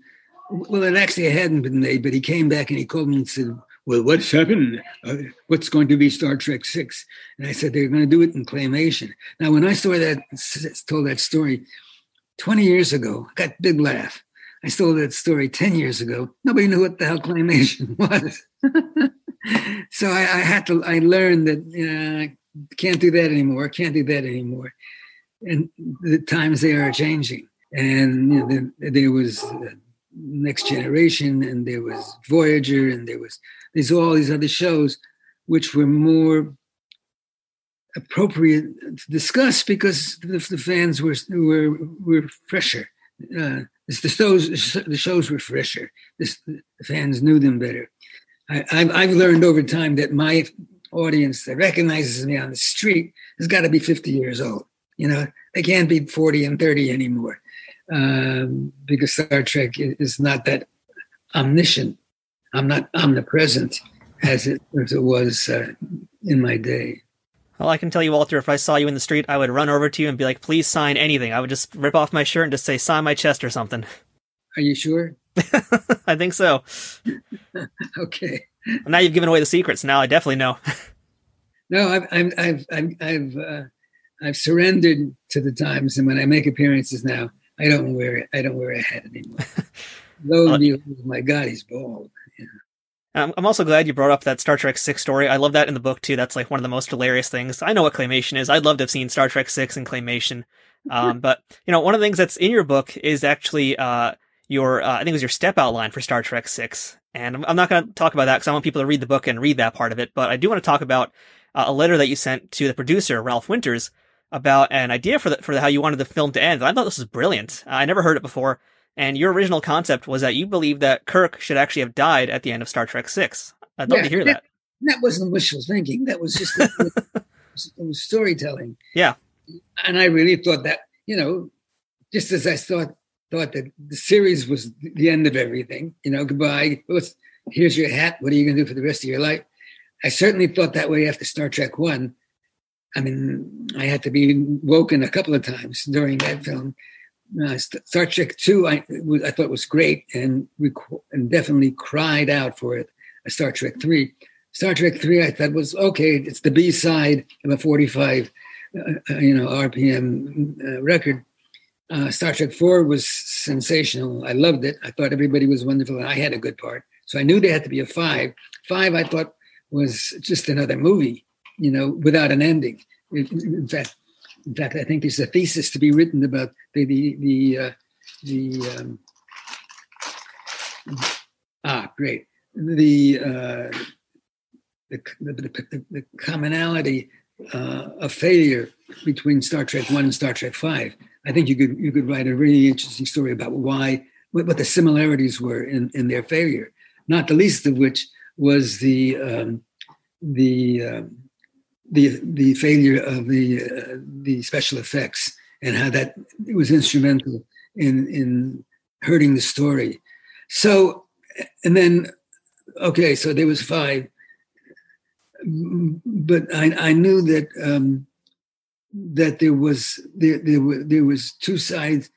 Well, it actually hadn't been made, but he came back and he called me and said, "Well, what's happened? Uh, what's going to be Star Trek Six? And I said they're going to do it in claymation. Now, when I saw that, told that story twenty years ago, I got big laugh. I told that story ten years ago. Nobody knew what the hell claymation [LAUGHS] was. [LAUGHS] so I, I, had to. I learned that I can't do that anymore. I can't do that anymore. And the times they are changing and you know, there was Next Generation, and there was Voyager, and there was there's all these other shows which were more appropriate to discuss because the, the fans were were were fresher. Uh, the shows the shows were fresher. This, the fans knew them better. I, I've, I've learned over time that my audience that recognizes me on the street has got to be 50 years old. You know, they can't be 40 and 30 anymore um, because Star Trek is not that omniscient. I'm not omnipresent as it as it was uh, in my day. Well, I can tell you, Walter, if I saw you in the street, I would run over to you and be like, "Please sign anything." I would just rip off my shirt and just say, "Sign my chest" or something. Are you sure? [LAUGHS] I think so. [LAUGHS] okay. Well, now you've given away the secrets. Now I definitely know. no, I've I've I've I've I've, uh, I've surrendered to the times, and when I make appearances now, I don't wear it. I don't wear a hat anymore. [LAUGHS] Though uh, you, my God, he's bald. Yeah. I'm also glad you brought up that Star Trek Six story. I love that in the book too. That's like one of the most hilarious things. I know what claymation is. I'd love to have seen Star Trek Six in claymation. Um, [LAUGHS] but you know, one of the things that's in your book is actually uh, your uh, I think it was your step outline for Star Trek Six. And I'm not going to talk about that because I want people to read the book and read that part of it. But I do want to talk about uh, a letter that you sent to the producer Ralph Winters about an idea for the, for the, how you wanted the film to end. I thought this was brilliant. I never heard it before. And your original concept was that you believed that Kirk should actually have died at the end of Star Trek Six. I'd love yeah, to hear that, that. That wasn't wishful thinking. That was just it was [LAUGHS] storytelling. Yeah, and I really thought that you know, just as I thought thought that the series was the end of everything. You know, goodbye. here's your hat. What are you going to do for the rest of your life? I certainly thought that way after Star Trek One. I mean, I had to be woken a couple of times during that film. Uh, Star Trek Two, I, I thought was great, and we and definitely cried out for it. Star Trek Three, Star Trek Three, I thought was okay. It's the B side of a forty-five, uh, uh you know, RPM uh, record. Uh, Star Trek Four was sensational. I loved it. I thought everybody was wonderful, and I had a good part. So I knew there had to be a five. Five, I thought was just another movie you know, without an ending. In fact, in fact, I think there's a thesis to be written about the the the uh, the um, ah great the, uh, the, the, the, commonality uh, of failure between Star Trek One and Star Trek Five. I think you could you could write a really interesting story about why what, what the similarities were in in their failure. Not the least of which was the um, the um, the the failure of the uh, the special effects and how that was instrumental in in hurting the story. So, and then, okay, so there was five, but I, I knew that um, that there was there there, were, there was two sides.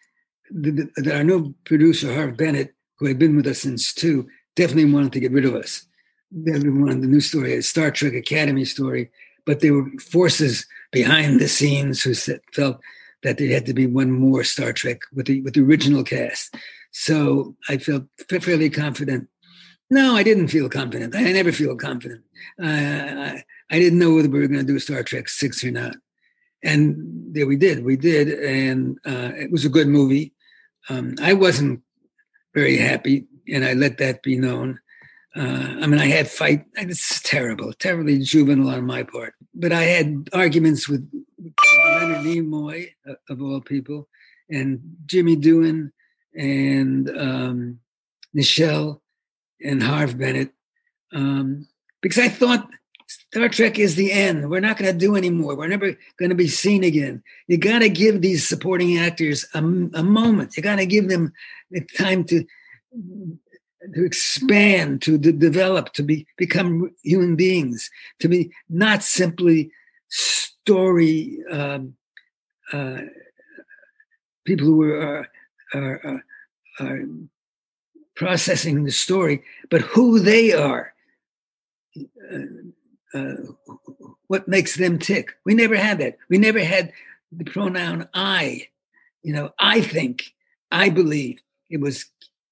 That, our new producer Harve Bennett, who had been with us since two, definitely wanted to get rid of us. Wanted the new story, a Star Trek Academy story, but there were forces behind the scenes who said, felt that there had to be one more Star Trek with the with the original cast. So I felt fairly confident. No, I didn't feel confident. I never feel confident. I, I didn't know whether we were going to do Star Trek six or not, and there we did. We did, and uh, it was a good movie. Um, I wasn't very happy, and I let that be known. Uh, I mean, I had fight. It's terrible, terribly juvenile on my part. But I had arguments with, Leonard Nimoy, uh, of all people, and Jimmy Doohan, and um, Nichelle, and Harve Bennett, um, because I thought Star Trek is the end. We're not going to do anymore. We're never going to be seen again. You got to give these supporting actors a, a moment. You got to give them the time to to expand, to, to develop, to be become human beings, to be not simply story um, uh, people who are, are, are, are processing the story, but who they are. Uh, uh, what makes them tick? We never had that. We never had the pronoun I. You know, I think, I believe. It was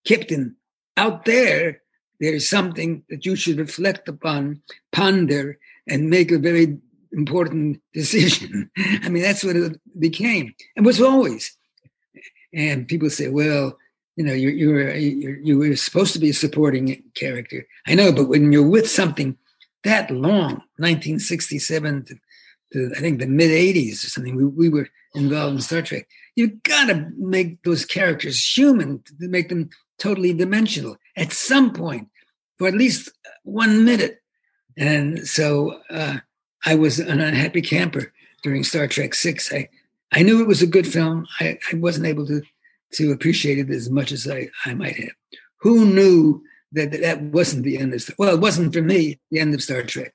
Kipton out there. There's something that you should reflect upon, ponder, and make a very important [LAUGHS] decision. I mean, that's what it became, and was always. And people say, "Well, you know, you're you're, you're you were supposed to be a supporting character." I know, but when you're with something that long, 1967 to, to I think the mid 80s or something, we, we were involved in Star Trek. you've got to make those characters human to make them totally dimensional at some point for at least one minute. And so uh, I was an unhappy camper during Star Trek Six. I, I knew it was a good film. I, I wasn't able to to appreciate it as much as I, I might have. Who knew that that wasn't the end of Star Well, it wasn't for me the end of Star Trek.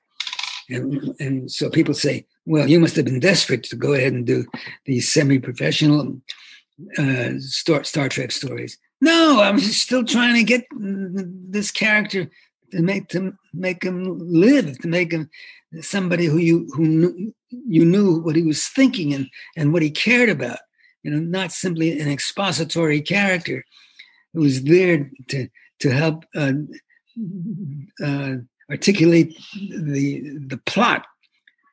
And and so people say, well, you must have been desperate to go ahead and do these semi-professional uh, Star, Star Trek stories. No, I'm still trying to get this character to make to make him live, to make him somebody who you who knew, you knew what he was thinking and and what he cared about. You know, not simply an expository character who was there to to help uh, uh, articulate the the plot,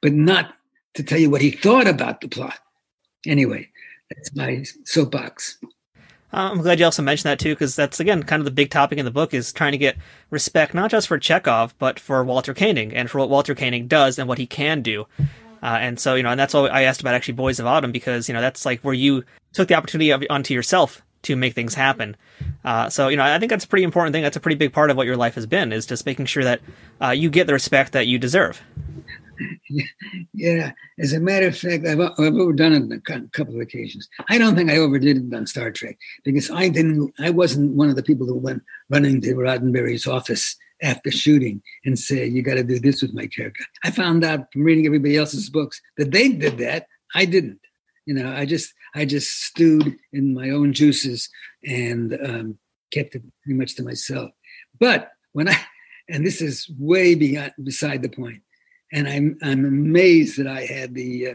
but not to tell you what he thought about the plot. Anyway, that's my soapbox. Uh, I'm glad you also mentioned that too, because that's again kind of the big topic in the book is trying to get respect not just for Chekov but for Walter Koenig and for what Walter Koenig does and what he can do. Uh, and so, you know, and that's why I asked about actually Boys of Autumn because you know that's like where you took the opportunity of, onto yourself to make things happen. Uh, so, you know, I think that's a pretty important thing. That's a pretty big part of what your life has been is just making sure that uh, you get the respect that you deserve. Yeah, as a matter of fact, I've, I've overdone it on a couple of occasions. I don't think I overdid it on Star Trek because I didn't. I wasn't one of the people who went running to Roddenberry's office after shooting and say, "You got to do this with my character." I found out from reading everybody else's books that they did that. I didn't. You know, I just I just stewed in my own juices and um, kept it pretty much to myself. But when I and this is way beyond beside the point and I'm I'm amazed that I had the uh,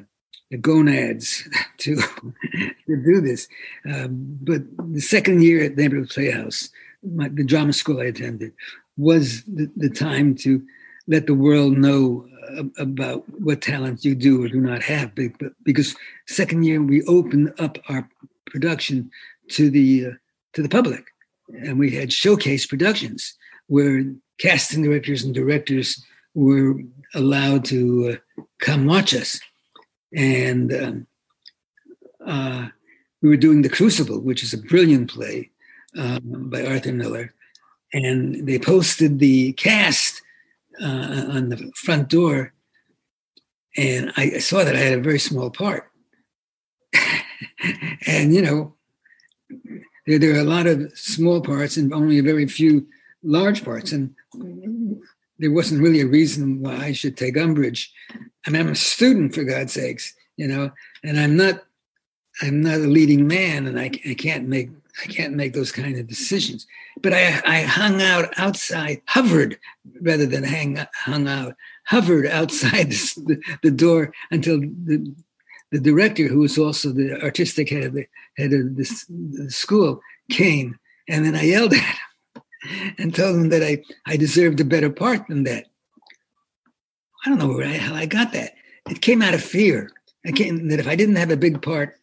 the gonads [LAUGHS] to to do this. Um, but the second year at the Neighborhood Playhouse, my, the drama school I attended, was the, the time to let the world know uh, about what talents you do or do not have. Because second year we opened up our production to the uh, to the public, and we had showcase productions where casting directors and directors were allowed to uh, come watch us. And um, uh, we were doing The Crucible, which is a brilliant play um, by Arthur Miller. And they posted the cast uh, on the front door. And I saw that I had a very small part. [LAUGHS] and, you know, there, there are a lot of small parts and only a very few large parts. And there wasn't really a reason why I should take umbrage. I mean, I'm a student for God's sakes, you know, and I'm not, I'm not a leading man, and I, I can't make, I can't make those kind of decisions. But I, I hung out outside, hovered rather than hang, hung out, hovered outside [LAUGHS] the, the door until the, the director, who was also the artistic head of the head of the, the school, came, and then I yelled at him and told him that I, I deserved a better part than that. I don't know where hell I got that. It came out of fear. I came, that if I didn't have a big part,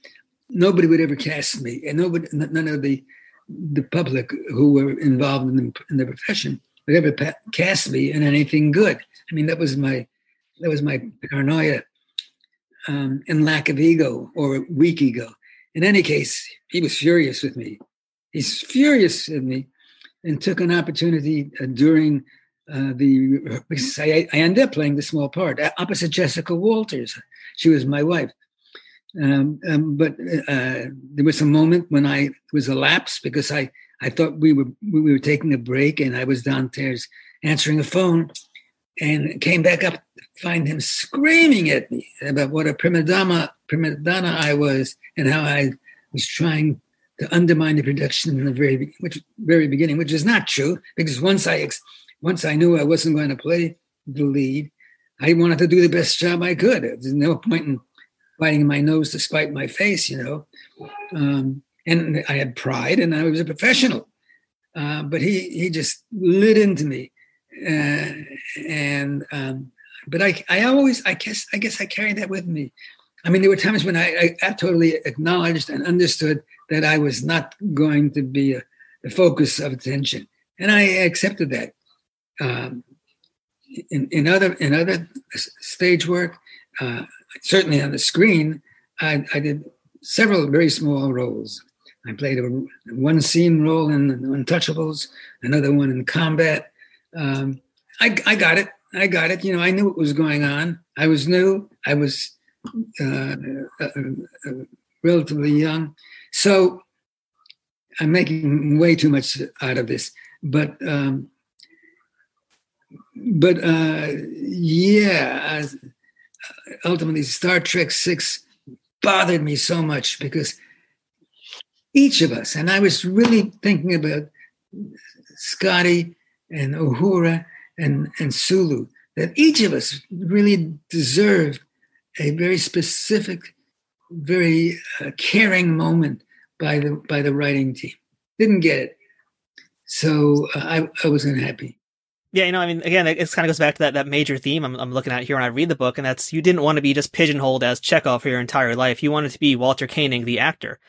nobody would ever cast me, and nobody, none of the the public who were involved in the, in the profession would ever pa- cast me in anything good. I mean, that was my that was my paranoia um, and lack of ego or weak ego. In any case, he was furious with me. He's furious with me and took an opportunity uh, during uh, the I, I ended up playing the small part opposite Jessica Walters. She was my wife. Um, um, but uh, there was a moment when I was a lapse because I, I thought we were we were taking a break and I was downstairs answering a phone and came back up find him screaming at me about what a prima donna prima donna I was and how I was trying to undermine the production in the very which very beginning, which is not true because once I ex, once I knew I wasn't going to play the lead, I wanted to do the best job I could. There's no point in biting my nose to spite my face, you know. Um, and I had pride, and I was a professional. Uh, but he he just lit into me, uh, and um, but I I always I guess I guess I carried that with me. I mean, there were times when I, I, totally acknowledged and understood that I was not going to be a, the focus of attention, and I accepted that. Um, in, in other in other stage work, uh, certainly on the screen, I, I, did several very small roles. I played a one scene role in Untouchables, another one in Combat. Um, I, I got it. I got it. You know, I knew what was going on. I was new. I was uh, uh, uh, relatively young, so I'm making way too much out of this. But um, but uh, yeah, ultimately, Star Trek Six bothered me so much because each of us, and I was really thinking about Scotty and Uhura and, and Sulu, that each of us really deserved a very specific, very uh, caring moment by the by the writing team. Didn't get it, so uh, I I was unhappy. Yeah, you know, I mean, again, it kind of goes back to that, that major theme I'm, I'm looking at here when I read the book, and that's you didn't want to be just pigeonholed as Chekov for your entire life. You wanted to be Walter Koenig, the actor.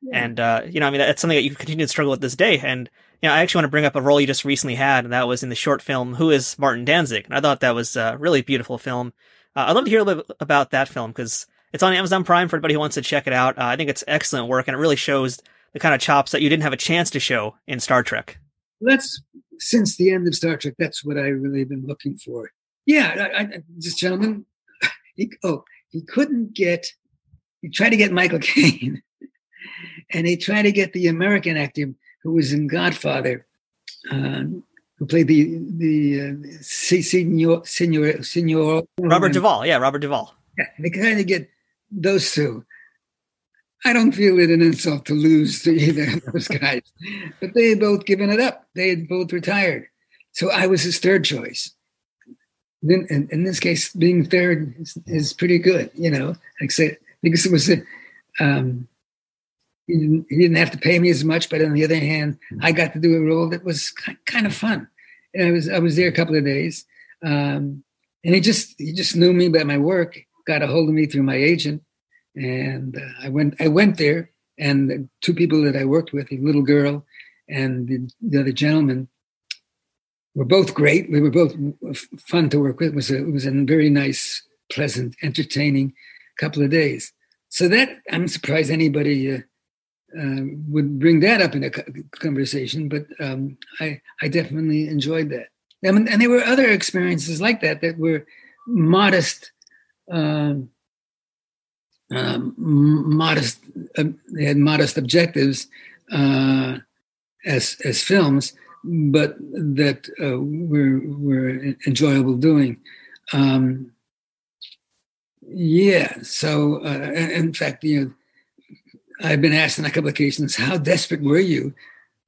Yeah. And, uh, you know, I mean, that's something that you continue to struggle with this day. And, you know, I actually want to bring up a role you just recently had, and that was in the short film, Who is Martin Danzig? And I thought that was a really beautiful film. Uh, I'd love to hear a little bit about that film because it's on Amazon Prime for anybody who wants to check it out. Uh, I think it's excellent work, and it really shows the kind of chops that you didn't have a chance to show in Star Trek. Let's since the end of Star Trek, that's what I really been looking for. Yeah, I, I, this gentleman, [LAUGHS] he, oh, he couldn't get, he tried to get Michael [LAUGHS] Caine, and he tried to get the American actor who was in Godfather, um, who played the the uh, Senor Senor Senor Robert Duvall. Yeah, Robert Duvall. Yeah, they kind of get those two. I don't feel it an insult to lose to either of [LAUGHS] those guys, but they had both given it up. They had both retired. So I was his third choice. Then, in, in this case, being third is, is, pretty good, you know, except because it was a, um, he didn't, he didn't have to pay me as much, but on the other hand, I got to do a role that was kind of fun. And I was I was there a couple of days, um, and he just he just knew me by my work, got a hold of me through my agent, and uh, I went I went there, and the two people that I worked with, a little girl and the, the other gentleman, were both great. We were both fun to work with. It was a, it was a very nice, pleasant, entertaining couple of days. So that I'm surprised anybody uh, uh, would bring that up in a conversation, but um, I I definitely enjoyed that. I mean, and there were other experiences like that that were modest. Um, um, modest. Uh, they had modest objectives uh, as as films, but that uh, were were enjoyable doing. Um, yeah. So, uh, in fact, you know, I've been asked on a couple of occasions, [LAUGHS] how desperate were you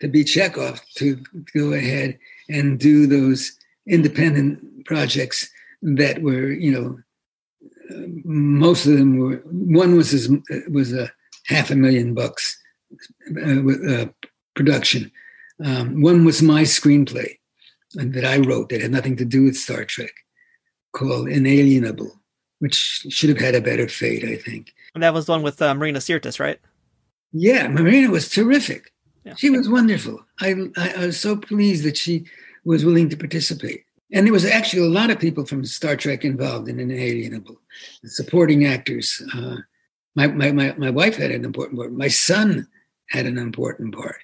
to be Chekov to go ahead and do those independent projects that were, you know, most of them were. One was as, was a half a million bucks uh, uh, production. Um, one was my screenplay that I wrote that had nothing to do with Star Trek, called Inalienable, which should have had a better fate, I think. And that was the one with uh, Marina Sirtis, right? Yeah, Marina was terrific. Yeah. She was wonderful. I, I, I was so pleased that she was willing to participate. And there was actually a lot of people from Star Trek involved in Inalienable, supporting actors. Uh, my, my, my, my wife had an important part. My son had an important part.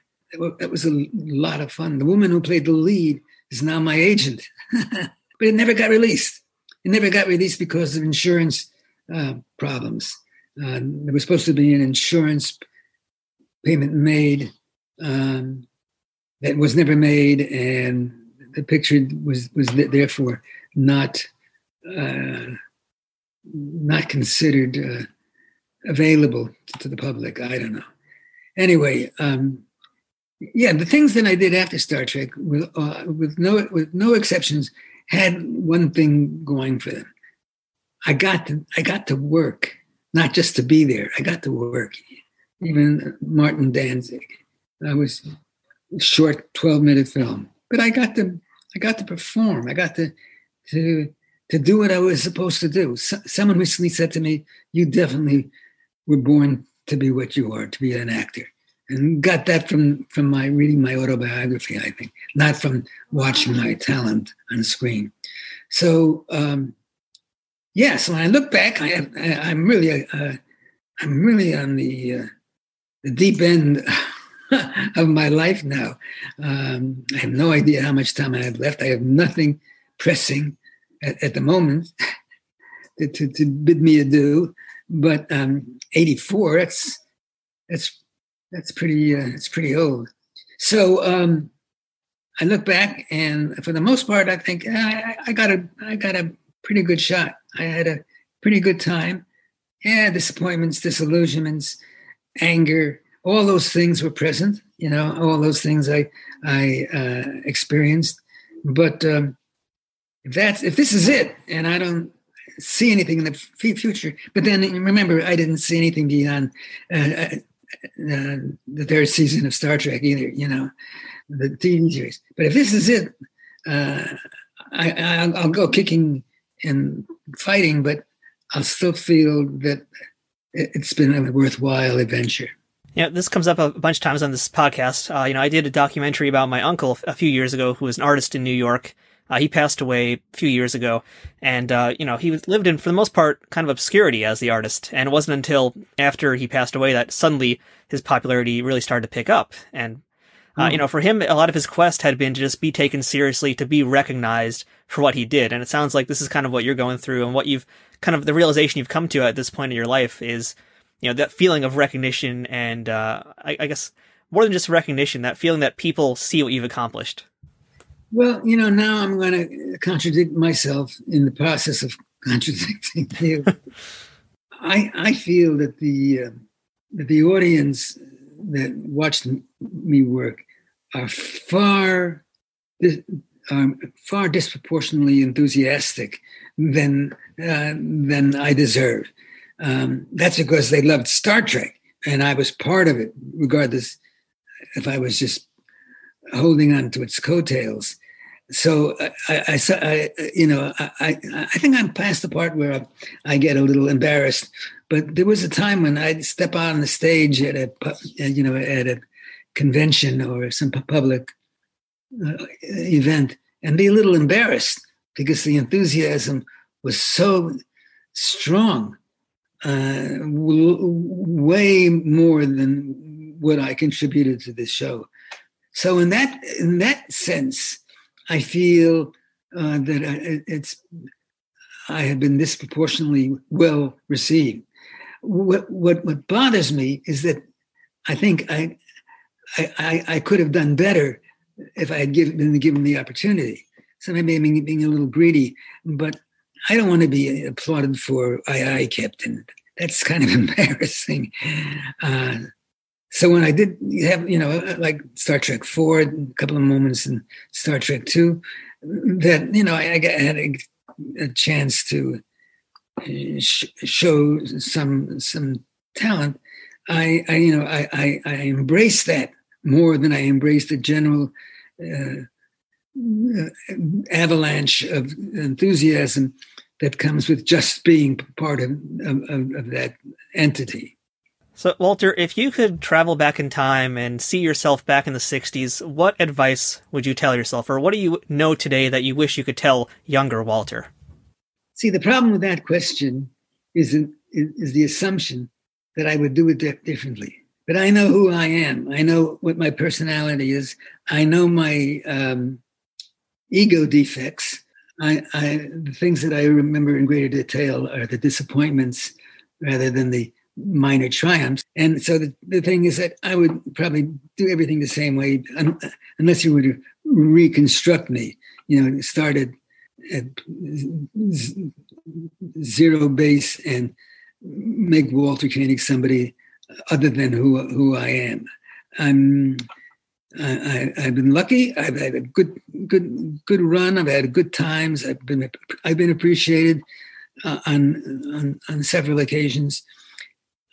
That was a lot of fun. The woman who played the lead is now my agent. [LAUGHS] but it never got released. It never got released because of insurance uh, problems. Uh, there was supposed to be an insurance payment made um, that was never made, and the picture was was therefore not uh, not considered uh, available to the public. I don't know. Anyway, um, yeah, the things that I did after Star Trek, with uh, with no with no exceptions, had one thing going for them. I got to I got to work, not just to be there. I got to work. Even Martin Danzig, I was short twelve minute film, but I got to I got to perform. I got to to to do what I was supposed to do. So, someone recently said to me, "You definitely were born to be what you are, to be an actor." And got that from from my reading my autobiography, I think, not from watching my talent on screen. So um, yeah, so when I look back, I, I am really uh, I'm really on the uh, the deep end [LAUGHS] of my life now. Um, I have no idea how much time I have left. I have nothing pressing at, at the moment [LAUGHS] to, to, to, bid me adieu. But um, 84, that's that's that's pretty uh, it's pretty old. So um, I look back, and for the most part, I think I, I got a I got a pretty good shot. I had a pretty good time. Yeah, disappointments, disillusionments, anger, all those things were present. You know, all those things I I uh, experienced. But um, if that's if this is it, and I don't see anything in the f- future, but then remember, I didn't see anything beyond uh, uh, uh the third season of Star Trek either. You know, the TV series. But if this is it, uh, I, will go kicking and fighting, but I'll still feel that it's been a worthwhile adventure. Yeah, this comes up a bunch of times on this podcast. Uh, you know, I did a documentary about my uncle a few years ago, who was an artist in New York. Uh, he passed away a few years ago, and uh, you know, he lived in, for the most part, kind of obscurity as the artist. And it wasn't until after he passed away that suddenly his popularity really started to pick up. And uh, you hmm. know, for him, a lot of his quest had been to just be taken seriously, to be recognized for what he did. And it sounds like this is kind of what you're going through and what you've kind of the realization you've come to at this point in your life is, you know, that feeling of recognition and, uh, I, I guess more than just recognition, that feeling that people see what you've accomplished. Well, you know, now I'm going to contradict myself in the process of [LAUGHS] contradicting you. I I feel that the uh, that the audience that watched me work are far um, far disproportionately enthusiastic than uh, than I deserve. Um, that's because they loved Star Trek, and I was part of it, regardless if I was just holding on to its coattails. So I, I, I you know, I, I think I'm past the part where I, I, get a little embarrassed. But there was a time when I'd step on the stage at a, you know, at a convention or some public uh, event and be a little embarrassed because the enthusiasm was so strong, uh, way more than what I contributed to this show. So in that in that sense, I feel uh, that I, it's I have been disproportionately well received. What, what what bothers me is that I think I I, I could have done better if I had given, been given the opportunity. So maybe I'm being a little greedy, but I don't want to be applauded for aye aye captain. That's kind of [LAUGHS] embarrassing. Uh, so when I did have, you know, like Star Trek Four, a couple of moments in Star Trek Two, that you know I, I had a, a, chance to uh, sh- show some some talent. I, I you know I, I I embrace that more than I embrace the general uh, avalanche of enthusiasm that comes with just being part of, of, of, that entity. So, Walter, if you could travel back in time and see yourself back in the 60s, what advice would you tell yourself, or what do you know today that you wish you could tell younger Walter? See, the problem with that question is, is the assumption that I would do it differently but I know who I am. I know what my personality is. I know my um, ego defects. I, I, the things that I remember in greater detail are the disappointments rather than the minor triumphs. And so the, the thing is that I would probably do everything the same way, unless you were to reconstruct me, you know, started at zero base and make Walter Koenig somebody other than who who I am. I'm I, have been lucky. I've had a good good good run. I've had good times. I've been I've been appreciated uh, on, on on several occasions.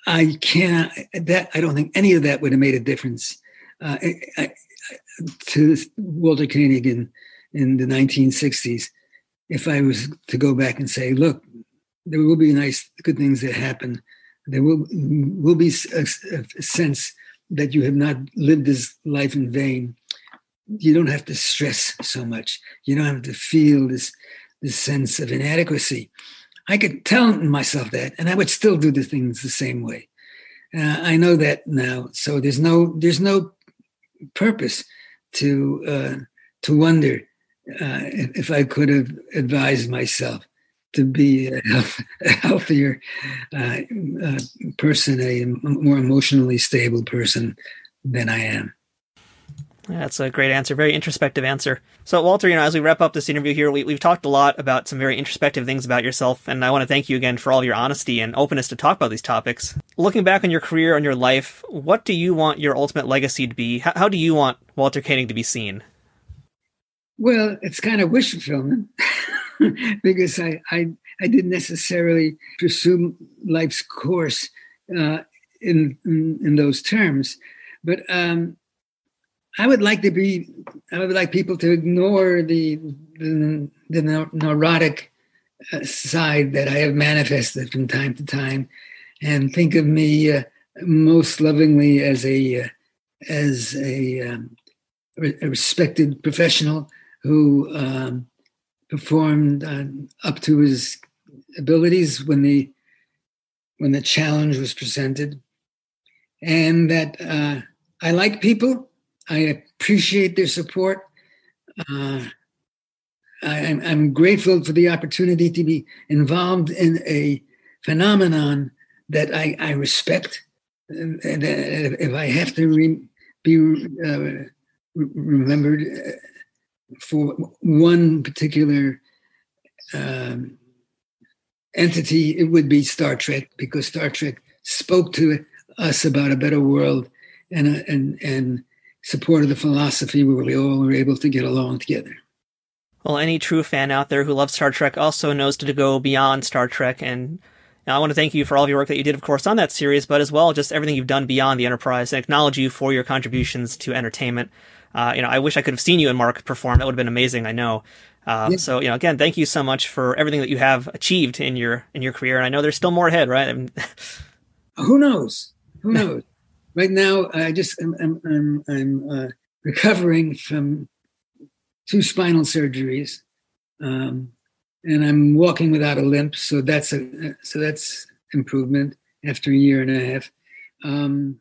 I can't that I don't think any of that would have made a difference uh, I, I, to Walter Koenig in in the 1960s if I was to go back and say, look, there will be nice, good things that happen. There will will be a, a sense that you have not lived this life in vain. You don't have to stress so much. You don't have to feel this this sense of inadequacy. I could tell myself that, and I would still do the things the same way. Uh, I know that now, so there's no there's no purpose to uh, to wonder uh, if I could have advised myself to be a, healthier uh, uh, person, a more emotionally stable person than I am. That's a great answer. Very introspective answer. So, Walter, you know, as we wrap up this interview here, we, have talked a lot about some very introspective things about yourself, and I want to thank you again for all of your honesty and openness to talk about these topics. Looking back on your career and your life, what do you want your ultimate legacy to be? How, how do you want Walter Koenig to be seen? Well, it's kind of wish fulfillment [LAUGHS] [LAUGHS] because I, I, I didn't necessarily pursue life's course uh, in, in, in those terms, but um, I would like to be. I would like people to ignore the the, the neurotic uh, side that I have manifested from time to time, and think of me uh, most lovingly as a uh, as a, um, respected professional who um, performed uh, up to his abilities when the when the challenge was presented, and that uh, I like people. I appreciate their support. Uh, I, am grateful for the opportunity to be involved in a phenomenon that I, I respect. And, and, if I have to re, be uh, remembered uh, for one particular um, entity, it would be Star Trek because Star Trek spoke to us about a better world and and and supported the philosophy where we all were able to get along together. Well, any true fan out there who loves Star Trek also knows to go beyond Star Trek and I want to thank you for all of your work that you did, of course, on that series, but as well just everything you've done beyond the Enterprise and acknowledge you for your contributions to entertainment. Uh, you know, I wish I could have seen you and Mark perform. That would have been amazing. I know. Uh, yeah. So, you know, again, thank you so much for everything that you have achieved in your in your career, and I know there's still more ahead, right? I mean, [LAUGHS] Who knows? Who knows? right now, I just I'm I'm I'm, I'm uh, recovering from two spinal surgeries, um, and I'm walking without a limp. So that's a so that's improvement after a year and a half. Um,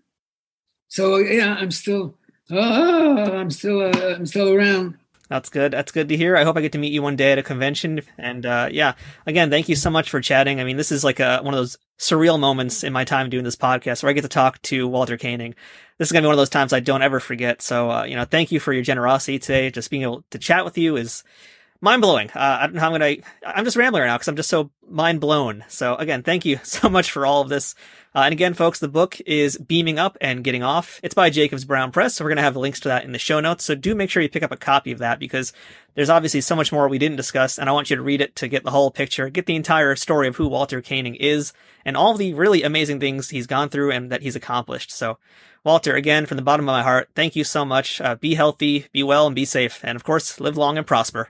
so yeah, I'm still oh, I'm still uh, I'm still around. That's good. That's good to hear. I hope I get to meet you one day at a convention. And uh, yeah, again, thank you so much for chatting. I mean, this is like a, one of those surreal moments in my time doing this podcast where I get to talk to Walter Koenig. This is gonna be one of those times I don't ever forget. So uh, you know, thank you for your generosity today. Just being able to chat with you is mind blowing. Uh, I don't know how I'm gonna. I'm just rambling right now because I'm just so mind blown. So again, thank you [LAUGHS] so much for all of this. Uh, and again, folks, the book is Beaming Up and Getting Off. It's by Jacobs Brown Press, so we're to have links to that in the show notes. So do make sure you pick up a copy of that because there's obviously so much more we didn't discuss, and I want you to read it to get the whole picture, get the entire story of who Walter Koenig is, and all the really amazing things he's gone through and that he's accomplished. So, Walter, again, from the bottom of my heart, thank you so much. Uh, be healthy, be well, and be safe. And of course, live long and prosper.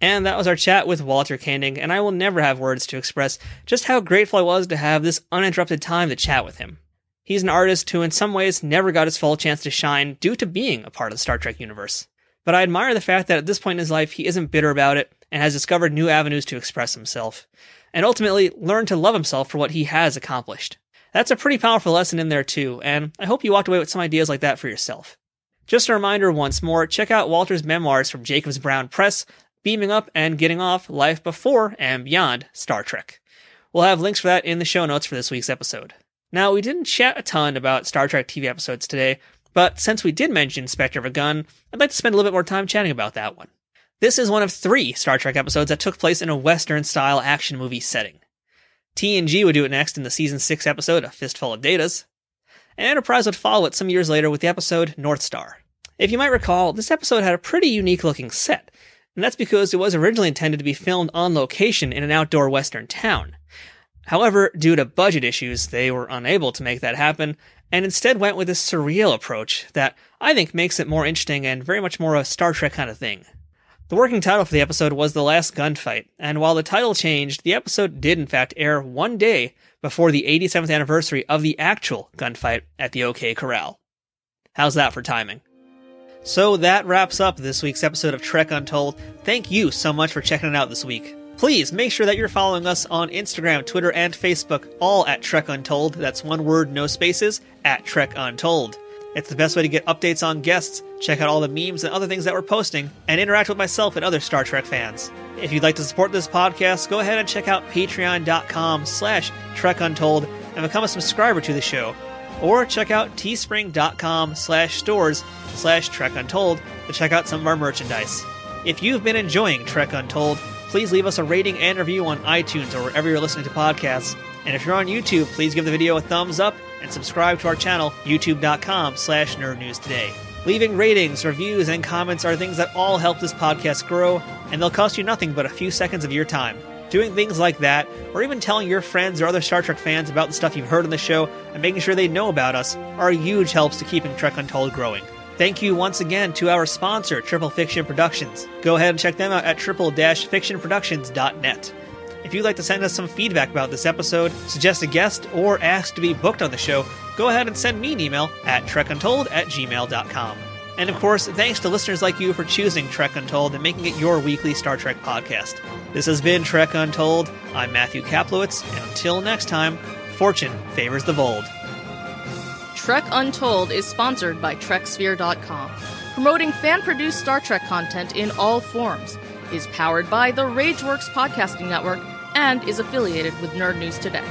And that was our chat with Walter Koenig, and I will never have words to express just how grateful I was to have this uninterrupted time to chat with him. He's an artist who, in some ways, never got his full chance to shine due to being a part of the Star Trek universe. But I admire the fact that at this point in his life, he isn't bitter about it and has discovered new avenues to express himself, and ultimately learned to love himself for what he has accomplished. That's a pretty powerful lesson in there, too, and I hope you walked away with some ideas like that for yourself. Just a reminder once more check out Walter's memoirs from Jacobs Brown Press, Beaming Up and Getting Off Life Before and Beyond Star Trek. We'll have links for that in the show notes for this week's episode. Now, we didn't chat a ton about Star Trek TV episodes today, but since we did mention Spectre of a Gun, I'd like to spend a little bit more time chatting about that one. This is one of three Star Trek episodes that took place in a Western style action movie setting. TNG would do it next in the season 6 episode A Fistful of Datas, and Enterprise would follow it some years later with the episode North Star. If you might recall, this episode had a pretty unique looking set, and that's because it was originally intended to be filmed on location in an outdoor western town. However, due to budget issues, they were unable to make that happen, and instead went with a surreal approach that I think makes it more interesting and very much more of a Star Trek kind of thing. The working title for the episode was The Last Gunfight, and while the title changed, the episode did in fact air one day before the 87th anniversary of the actual gunfight at the OK Corral. How's that for timing? So that wraps up this week's episode of Trek Untold. Thank you so much for checking it out this week. Please make sure that you're following us on Instagram, Twitter, and Facebook, all at Trek Untold. That's one word, no spaces, at Trek Untold. It's the best way to get updates on guests, check out all the memes and other things that we're posting, and interact with myself and other Star Trek fans. If you'd like to support this podcast, go ahead and check out patreon.com slash trekuntold and become a subscriber to the show. Or check out teespring.com slash stores slash trekuntold to check out some of our merchandise. If you've been enjoying Trek Untold, please leave us a rating and review on iTunes or wherever you're listening to podcasts. And if you're on YouTube, please give the video a thumbs up and subscribe to our channel, youtube.com slash nerdnewstoday. Leaving ratings, reviews, and comments are things that all help this podcast grow, and they'll cost you nothing but a few seconds of your time. Doing things like that, or even telling your friends or other Star Trek fans about the stuff you've heard on the show and making sure they know about us, are huge helps to keeping Trek Untold growing. Thank you once again to our sponsor, Triple Fiction Productions. Go ahead and check them out at triple-fictionproductions.net. If you'd like to send us some feedback about this episode, suggest a guest, or ask to be booked on the show, go ahead and send me an email at trekuntold at gmail.com. And of course, thanks to listeners like you for choosing Trek Untold and making it your weekly Star Trek podcast. This has been Trek Untold. I'm Matthew Kaplowitz, and until next time, fortune favors the bold. Trek Untold is sponsored by TrekSphere.com, promoting fan produced Star Trek content in all forms, is powered by the Rageworks Podcasting Network, and is affiliated with Nerd News Today.